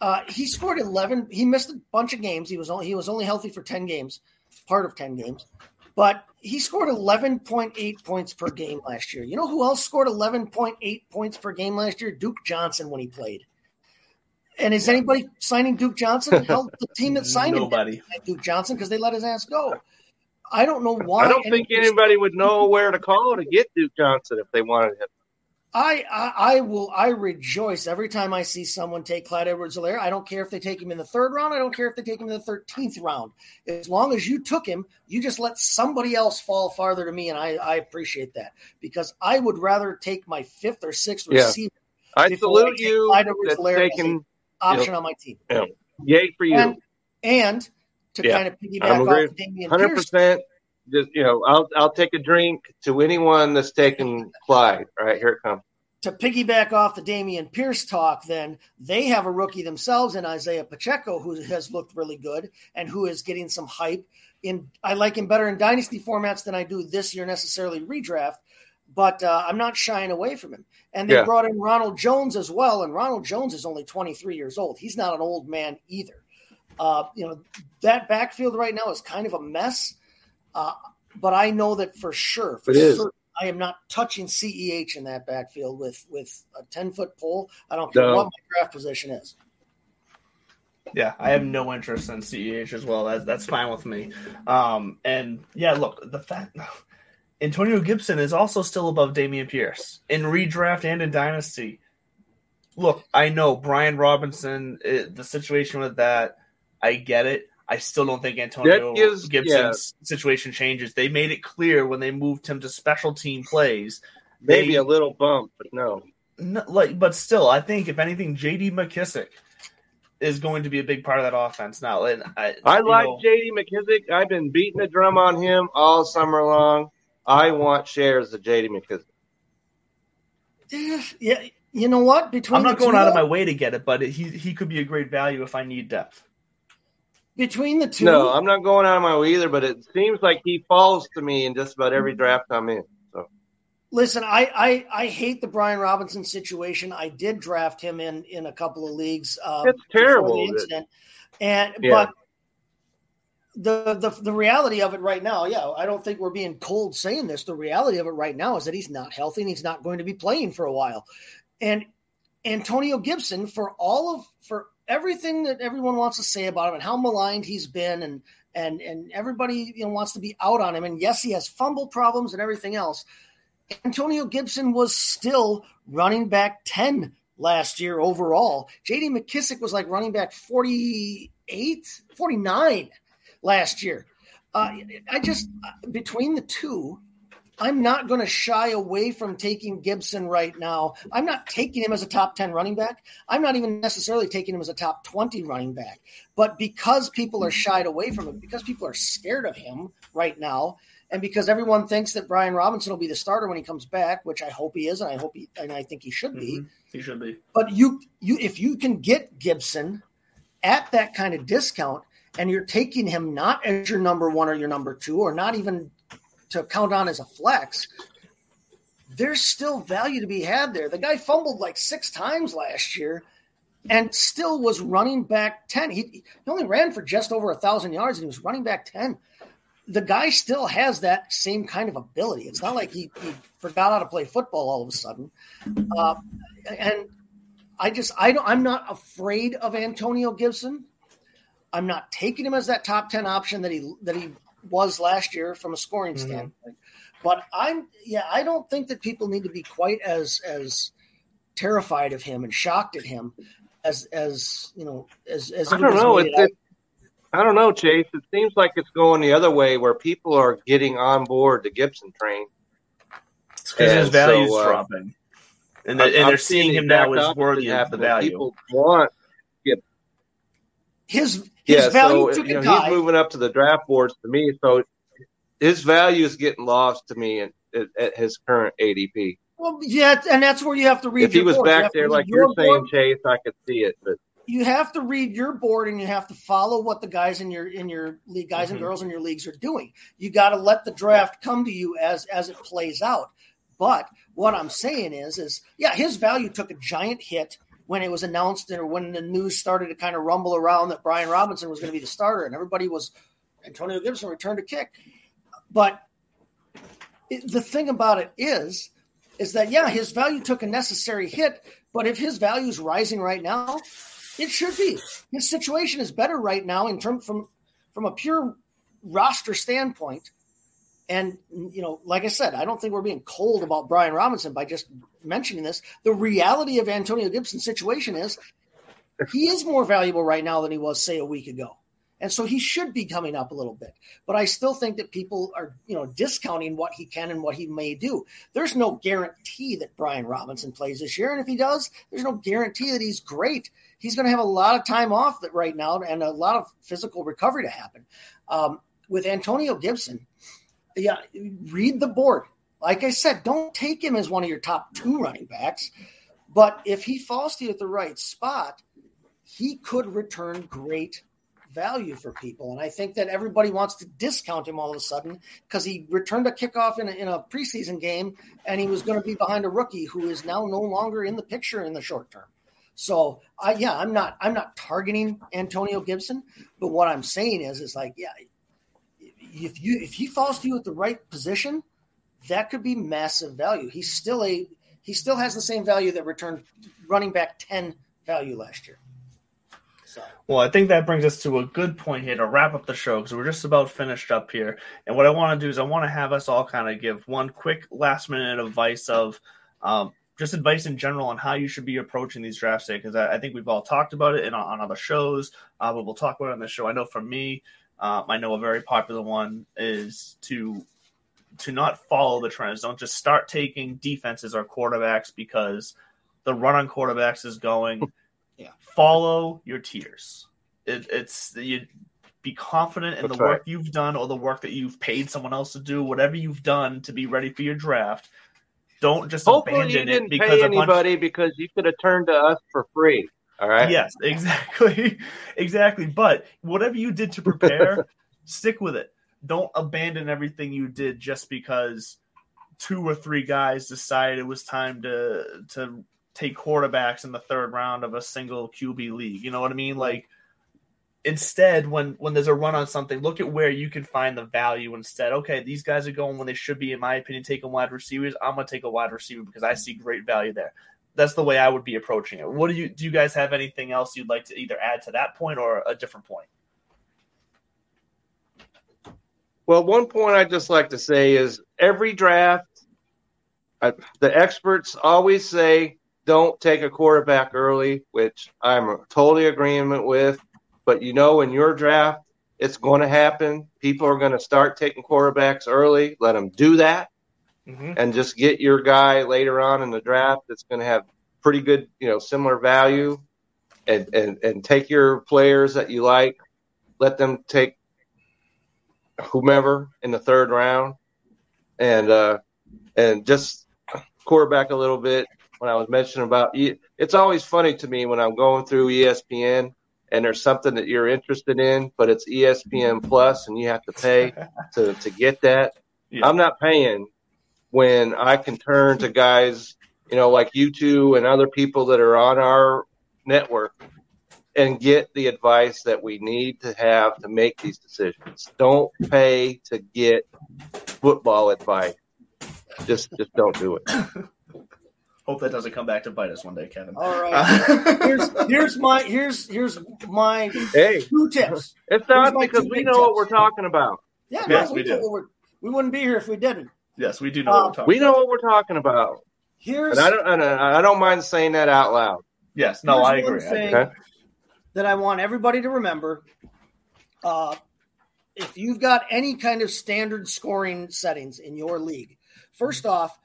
Speaker 3: uh, he scored eleven. He missed a bunch of games. He was only he was only healthy for ten games, part of ten games. But he scored 11.8 points per game last year. You know who else scored 11.8 points per game last year? Duke Johnson when he played. And is anybody signing Duke Johnson? Hell, the team that signed him
Speaker 4: Nobody.
Speaker 3: didn't Duke Johnson because they let his ass go. I don't know why.
Speaker 1: I don't think anybody would know where to call to get Duke Johnson if they wanted him.
Speaker 3: I, I I will I rejoice every time I see someone take Clyde Edwards Helaire. I don't care if they take him in the third round. I don't care if they take him in the thirteenth round. As long as you took him, you just let somebody else fall farther to me, and I, I appreciate that because I would rather take my fifth or sixth
Speaker 1: Yeah.
Speaker 3: receiver
Speaker 1: I
Speaker 3: Before I
Speaker 1: salute you.
Speaker 3: Clyde Edwards
Speaker 1: That's
Speaker 3: Helaire as
Speaker 1: taking
Speaker 3: option on my team.
Speaker 1: yay for you.
Speaker 3: And and to
Speaker 1: Yeah,
Speaker 3: kind of piggyback
Speaker 1: I'm agree.
Speaker 3: off Dameon
Speaker 1: Hundred
Speaker 3: Pierce,
Speaker 1: percent. Just you know, I'll I'll take a drink to anyone that's taking Clyde. All right, here it comes.
Speaker 3: to piggyback off the Dameon Pierce talk, then they have a rookie themselves in Isaiah Pacheco who has looked really good and who is getting some hype. In I like him better in dynasty formats than I do this year necessarily redraft, but uh, I'm not shying away from him. And they
Speaker 1: Yeah.
Speaker 3: brought in Ronald Jones as well, and Ronald Jones is only 23 years old. He's not an old man either. Uh, you know that backfield right now is kind of a mess, uh, but I know that for sure. For
Speaker 1: It is.
Speaker 3: certain, I am not touching CEH in that backfield with with a 10 foot pole. I don't care
Speaker 1: No.
Speaker 3: what my draft position is.
Speaker 4: Yeah, I have no interest in CEH as well. That's that's fine with me. Um, and yeah, look, the fact Antonio Gibson is also still above Dameon Pierce in redraft and in dynasty. Look, I know Brian Robinson, eh, the situation with that, I get it. I still don't think Antonio
Speaker 1: That gives-
Speaker 4: Gibson's situation changes. They made it clear when they moved him to special team plays.
Speaker 1: Maybe
Speaker 4: They-
Speaker 1: a little bump, but no.
Speaker 4: no, like, but still, I think if anything, J.D. McKissic is going to be a big part of that offense now. And I,
Speaker 1: I like
Speaker 4: know,
Speaker 1: JD McKissic. I've been beating the drum on him all summer long. I want shares of JD
Speaker 3: McKissic. Yeah, you know what? Between
Speaker 4: I'm not going out of my way to get it, but he he could be a great value if I need depth.
Speaker 3: Between the two.
Speaker 1: No, I'm not going out of my way either, but it seems like he falls to me in just about every draft I'm in. So
Speaker 3: Listen, I, I I hate the Brian Robinson situation. I did draft him in in a couple of leagues. Um,
Speaker 1: It's terrible
Speaker 3: The incident. And
Speaker 1: Yeah.
Speaker 3: but the, the the reality of it right now, yeah, I don't think we're being cold saying this. The reality of it right now is that he's not healthy and he's not going to be playing for a while. And Antonio Gibson, for all of for everything that everyone wants to say about him and how maligned he's been, and and and everybody you know wants to be out on him. And yes, he has fumble problems and everything else. Antonio Gibson was still running back 10 last year overall. JD McKissic was like running back 48, 49 last year. Uh, I just, between the two, I'm not going to shy away from taking Gibson right now. I'm not taking him as a top 10 running back. I'm not even necessarily taking him as a top 20 running back. But because people are shied away from him, because people are scared of him right now, and because everyone thinks that Brian Robinson will be the starter when he comes back, which I hope he is, and I hope he, and I think he should be.
Speaker 4: Mhm. He should be.
Speaker 3: But you, you, if you can get Gibson at that kind of discount, and you're taking him not as your number one or your number two, or not even to count on as a flex, there's still value to be had there. The guy fumbled like six times last year, and still was running back ten. He, he only ran for just over a thousand yards, and he was running back ten. The guy still has that same kind of ability. It's not like he, he forgot how to play football all of a sudden. Uh, and I just I don't I'm not afraid of Antonio Gibson. I'm not taking him as that top 10 option that he that he was last year from a scoring
Speaker 4: Mhm.
Speaker 3: standpoint. But I'm yeah, I don't think that people need to be quite as as terrified of him and shocked at him as as you know as as
Speaker 1: I don't know. It's,
Speaker 3: it
Speaker 1: it, I don't know, Chase. It seems like it's going the other way where people are getting on board the Gibson train.
Speaker 4: Because his value's
Speaker 1: so, uh,
Speaker 4: dropping. And,
Speaker 1: I'm-
Speaker 4: they, and
Speaker 1: I'm
Speaker 4: they're seeing
Speaker 1: seeing
Speaker 4: him now as worthy of the value.
Speaker 1: People want,
Speaker 3: his his
Speaker 1: yeah.
Speaker 3: value
Speaker 1: So
Speaker 3: took
Speaker 1: you
Speaker 3: a
Speaker 1: know, he's moving up to the draft boards to me. So his value is getting lost to me at, at, at his current ADP.
Speaker 3: Well, yeah, and that's where you have to read.
Speaker 1: If he was
Speaker 3: board. You
Speaker 1: back
Speaker 3: to
Speaker 1: there like
Speaker 3: your
Speaker 1: you're saying,
Speaker 3: board.
Speaker 1: Chase, I could see it. But
Speaker 3: you have to read your board and you have to follow what the guys in your in your league guys and
Speaker 4: Mhm.
Speaker 3: girls in your leagues are doing you got to let the draft come to you as as it plays out but what i'm saying is is yeah his value took a giant hit when it was announced or when the news started to kind of rumble around that brian robinson was going to be the starter and everybody was antonio gibson returned to kick but it, the thing about it is is that yeah his value took a necessary hit but if his value is rising right now it should be. His situation is better right now in term from from a pure roster standpoint. And you know, like I said, I don't think we're being cold about Brian Robinson by just mentioning this. The reality of Antonio Gibson's situation is he is more valuable right now than he was, say, a week ago. And so he should be coming up a little bit. But I still think that people are, you know, discounting what he can and what he may do. There's no guarantee that Brian Robinson plays this year. And if he does, there's no guarantee that he's great. He's going to have a lot of time off that right now and a lot of physical recovery to happen. Um, with Antonio Gibson, yeah, read the board. Like I said, don't take him as one of your top two running backs. But if he falls to you at the right spot, he could return great value for people. And I think that everybody wants to discount him all of a sudden because he returned a kickoff in a, in a preseason game and he was going to be behind a rookie who is now no longer in the picture in the short term. So I yeah, I'm not I'm not targeting Antonio Gibson, but what I'm saying is is like yeah, if you if he falls to you at the right position, that could be massive value. He's still a he still has the same value that returned running back 10 value last year.
Speaker 4: Well, I think that brings us to a good point here to wrap up the show because we're just about finished up here. And what I want to do is I want to have us all kind of give one quick last minute advice of um, just advice in general on how you should be approaching these drafts today because I, I, think we've all talked about it in, on other shows, uh, but we'll talk about it on this show. I know for me, um, I know a very popular one is to to not follow the trends. Don't just start taking defenses or quarterbacks because the run on quarterbacks is going. (laughs)
Speaker 3: yeah.
Speaker 4: Follow your tiers. It, it's you be confident in That's the work you've done or the work that you've paid someone else to do, whatever you've done to be ready for your draft. Don't just
Speaker 1: Hopefully
Speaker 4: abandon
Speaker 1: you didn't
Speaker 4: it because
Speaker 1: pay anybody bunch... because you could have turned to us for free. All right.
Speaker 4: Yes, (laughs) exactly, exactly. But whatever you did to prepare, (laughs) stick with it. Don't abandon everything you did just because two or three guys decided it was time to to take quarterbacks in the third round of a single QB league. You know what I mean? Like instead when when there's a run on something look at where you can find the value instead okay these guys are going when they should be in my opinion taking wide receivers i'm going to take a wide receiver because i see great value there that's the way i would be approaching it what do you do you guys have anything else you'd like to either add to that point or a different point
Speaker 1: well one point i'd just like to say is every draft I, the experts always say don't take a quarterback early which i'm totally agreement with but you know, in your draft, it's going to happen. People are going to start taking quarterbacks early. Let them do that, mm-hmm. and just get your guy later on in the draft that's going to have pretty good, you know, similar value, and and and take your players that you like. Let them take whomever in the third round, and uh, and just quarterback a little bit. When I was mentioning about, it's always funny to me when I'm going through ESPN and there's something that you're interested in, but it's ESPN Plus and you have to pay (laughs) to, to get that. Yeah. I'm not paying when I can turn to guys, you know, like you two and other people that are on our network and get the advice that we need to have to make these decisions. Don't pay to get football advice. Just just don't do it. (laughs)
Speaker 4: Hope that doesn't come back to bite us one day, Kevin.
Speaker 3: All right. Uh, (laughs) here's here's my here's here's my
Speaker 1: hey
Speaker 3: two tips.
Speaker 1: It's not because we know tips. what we're talking about.
Speaker 3: Yeah, yes, no, we, we do. We wouldn't be here if we didn't.
Speaker 4: Yes, we do know. Uh,
Speaker 1: we know about. what we're talking about.
Speaker 3: Here's
Speaker 1: and I don't and I don't mind saying that out loud.
Speaker 4: Yes, no, I agree.
Speaker 3: Okay. That I want everybody to remember. Uh, if you've got any kind of standard scoring settings in your league, first off,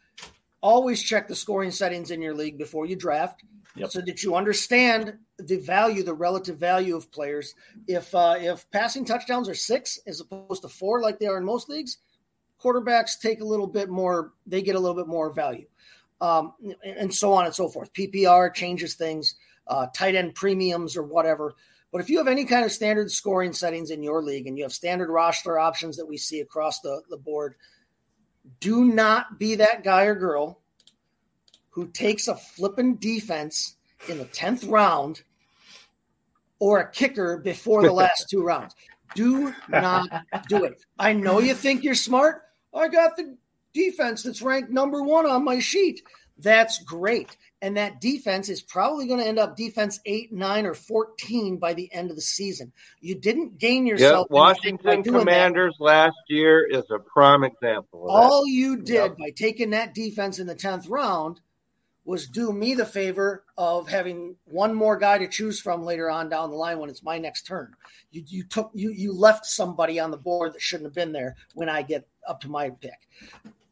Speaker 3: always check the scoring settings in your league before you draft yep. so that you understand the value, the relative value of players. If uh, if passing touchdowns are six as opposed to four, like they are in most leagues, quarterbacks take a little bit more. They get a little bit more value, um, and so on and so forth. PPR changes things, uh, tight end premiums or whatever. But if you have any kind of standard scoring settings in your league and you have standard roster options that we see across the, the board, do not be that guy or girl who takes a flipping defense in the 10th round or a kicker before the (laughs) last two rounds. Do not do it. I know you think you're smart. I got the defense that's ranked number one on my sheet. That's great. And that defense is probably going to end up defense eight, nine, or 14 by the end of the season. You didn't gain yourself.
Speaker 1: Yep. Washington Commanders that. last year is a prime example.
Speaker 3: All
Speaker 1: that.
Speaker 3: you did yep. by taking that defense in the 10th round was do me the favor of having one more guy to choose from later on down the line when it's my next turn. You, you took you you left somebody on the board that shouldn't have been there when I get up to my pick.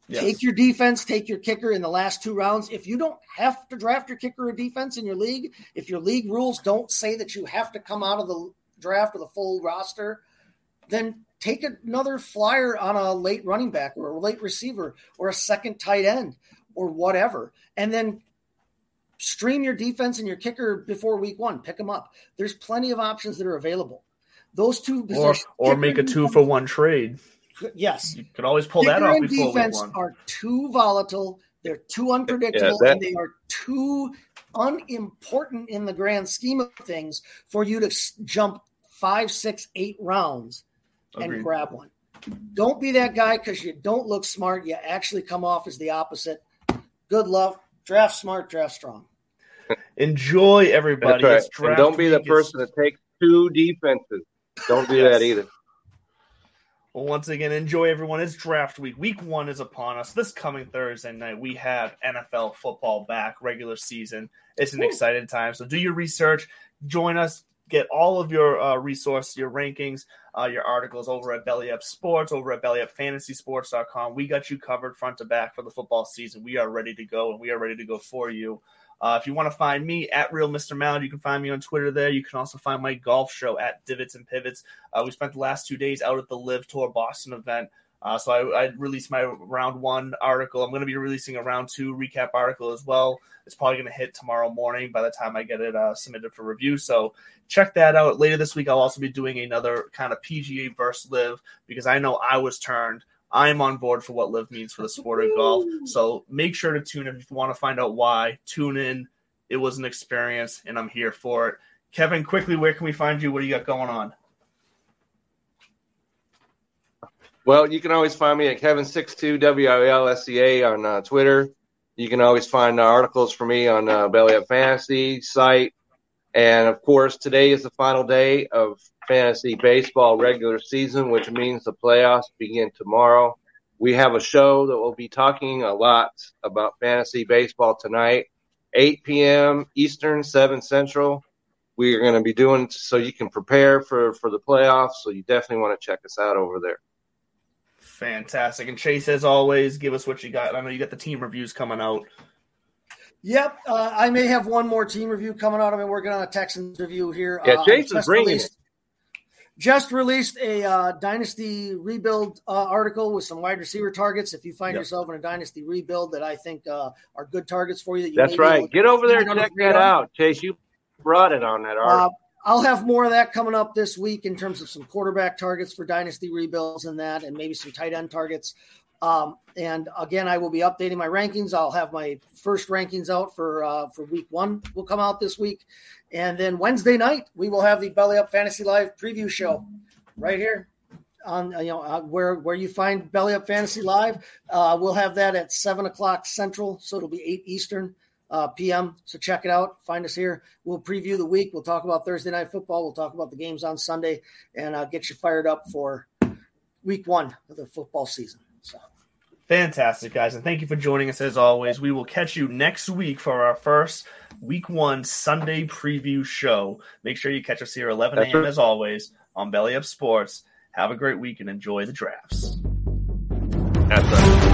Speaker 3: Yes. Take your defense, take your kicker in the last two rounds. If you don't have to draft your kicker or defense in your league, if your league rules don't say that you have to come out of the draft with a full roster, then take another flyer on a late running back or a late receiver or a second tight end or whatever. And then stream your defense and your kicker before week one. Pick them up. There's plenty of options that are available. Those two
Speaker 4: or, or make a two for one trade.
Speaker 3: Yes,
Speaker 4: you can always pull kicker that off. And
Speaker 3: defense are too volatile. They're too unpredictable, yeah, that, and they are too unimportant in the grand scheme of things for you to jump five, six, eight rounds and agreed. grab one. Don't be that guy because you don't look smart. You actually come off as the opposite. Good luck. Draft smart, draft strong.
Speaker 4: Enjoy everybody.
Speaker 1: Right. And don't be the person that takes two defenses. Don't do yes. that either.
Speaker 4: Well, once again, enjoy everyone. It's draft week. Week one is upon us. This coming Thursday night, we have NFL football back, regular season. It's an Ooh. exciting time. So do your research. Join us. Get all of your uh, resource, your rankings, uh, your articles over at Belly Up Sports, over at bellyupfantasysports.com. We got you covered front to back for the football season. We are ready to go, and we are ready to go for you. Uh, if you want to find me at Real Mr. Mallard, you can find me on Twitter there. You can also find my golf show at Divots and Pivots. Uh, we spent the last two days out at the LIV Tour Boston event. Uh, so I, I, released my round one article. I'm going to be releasing a round two recap article as well. It's probably going to hit tomorrow morning by the time I get it uh, submitted for review. So check that out. Later this week, I'll also be doing another kind of PGA versus LIV because I know I was turned I'm on board for what LIV means for the sport of golf. So make sure to tune in if you want to find out why. Tune in. It was an experience, and I'm here for it. Kevin, quickly, where can we find you? What do you got going on?
Speaker 1: Well, you can always find me at Kevin62 WILSCA on uh, Twitter. You can always find uh, articles for me on uh, Belly Up Fantasy site. And of course, today is the final day of fantasy baseball regular season, which means the playoffs begin tomorrow. We have a show that will be talking a lot about fantasy baseball tonight, 8 p.m. Eastern, 7 Central. We are going to be doing so you can prepare for, for the playoffs. So you definitely want to check us out over there.
Speaker 4: Fantastic. And Chase, as always, give us what you got. I know you got the team reviews coming out.
Speaker 3: Yep, uh, I may have one more team review coming out. I've been working on a Texans review here.
Speaker 1: Yeah, uh, Chase is bringing
Speaker 3: released,
Speaker 1: it.
Speaker 3: Just released a uh, dynasty rebuild uh, article with some wide receiver targets. If you find yep. yourself in a dynasty rebuild that I think uh, are good targets for you, that you
Speaker 1: that's right. Get over there and check that out, Chase. You brought it on that article.
Speaker 3: I'll have more of that coming up this week in terms of some quarterback targets for dynasty rebuilds and that, and maybe some tight end targets. Um, and again, I will be updating my rankings. I'll have my first rankings out for uh, for week one. Will come out this week, and then Wednesday night we will have the Belly Up Fantasy Live preview show right here on you know uh, where where you find Belly Up Fantasy Live. Uh, we'll have that at seven o'clock Central, so it'll be eight Eastern uh, p.m. So check it out. Find us here. We'll preview the week. We'll talk about Thursday night football. We'll talk about the games on Sunday, and uh, get you fired up for week one of the football season. So.
Speaker 4: Fantastic, guys. And thank you for joining us as always. We will catch you next week for our first week one Sunday preview show. Make sure you catch us here 11 a.m. as always on Belly Up Sports. Have a great week and enjoy the drafts.
Speaker 5: That's right.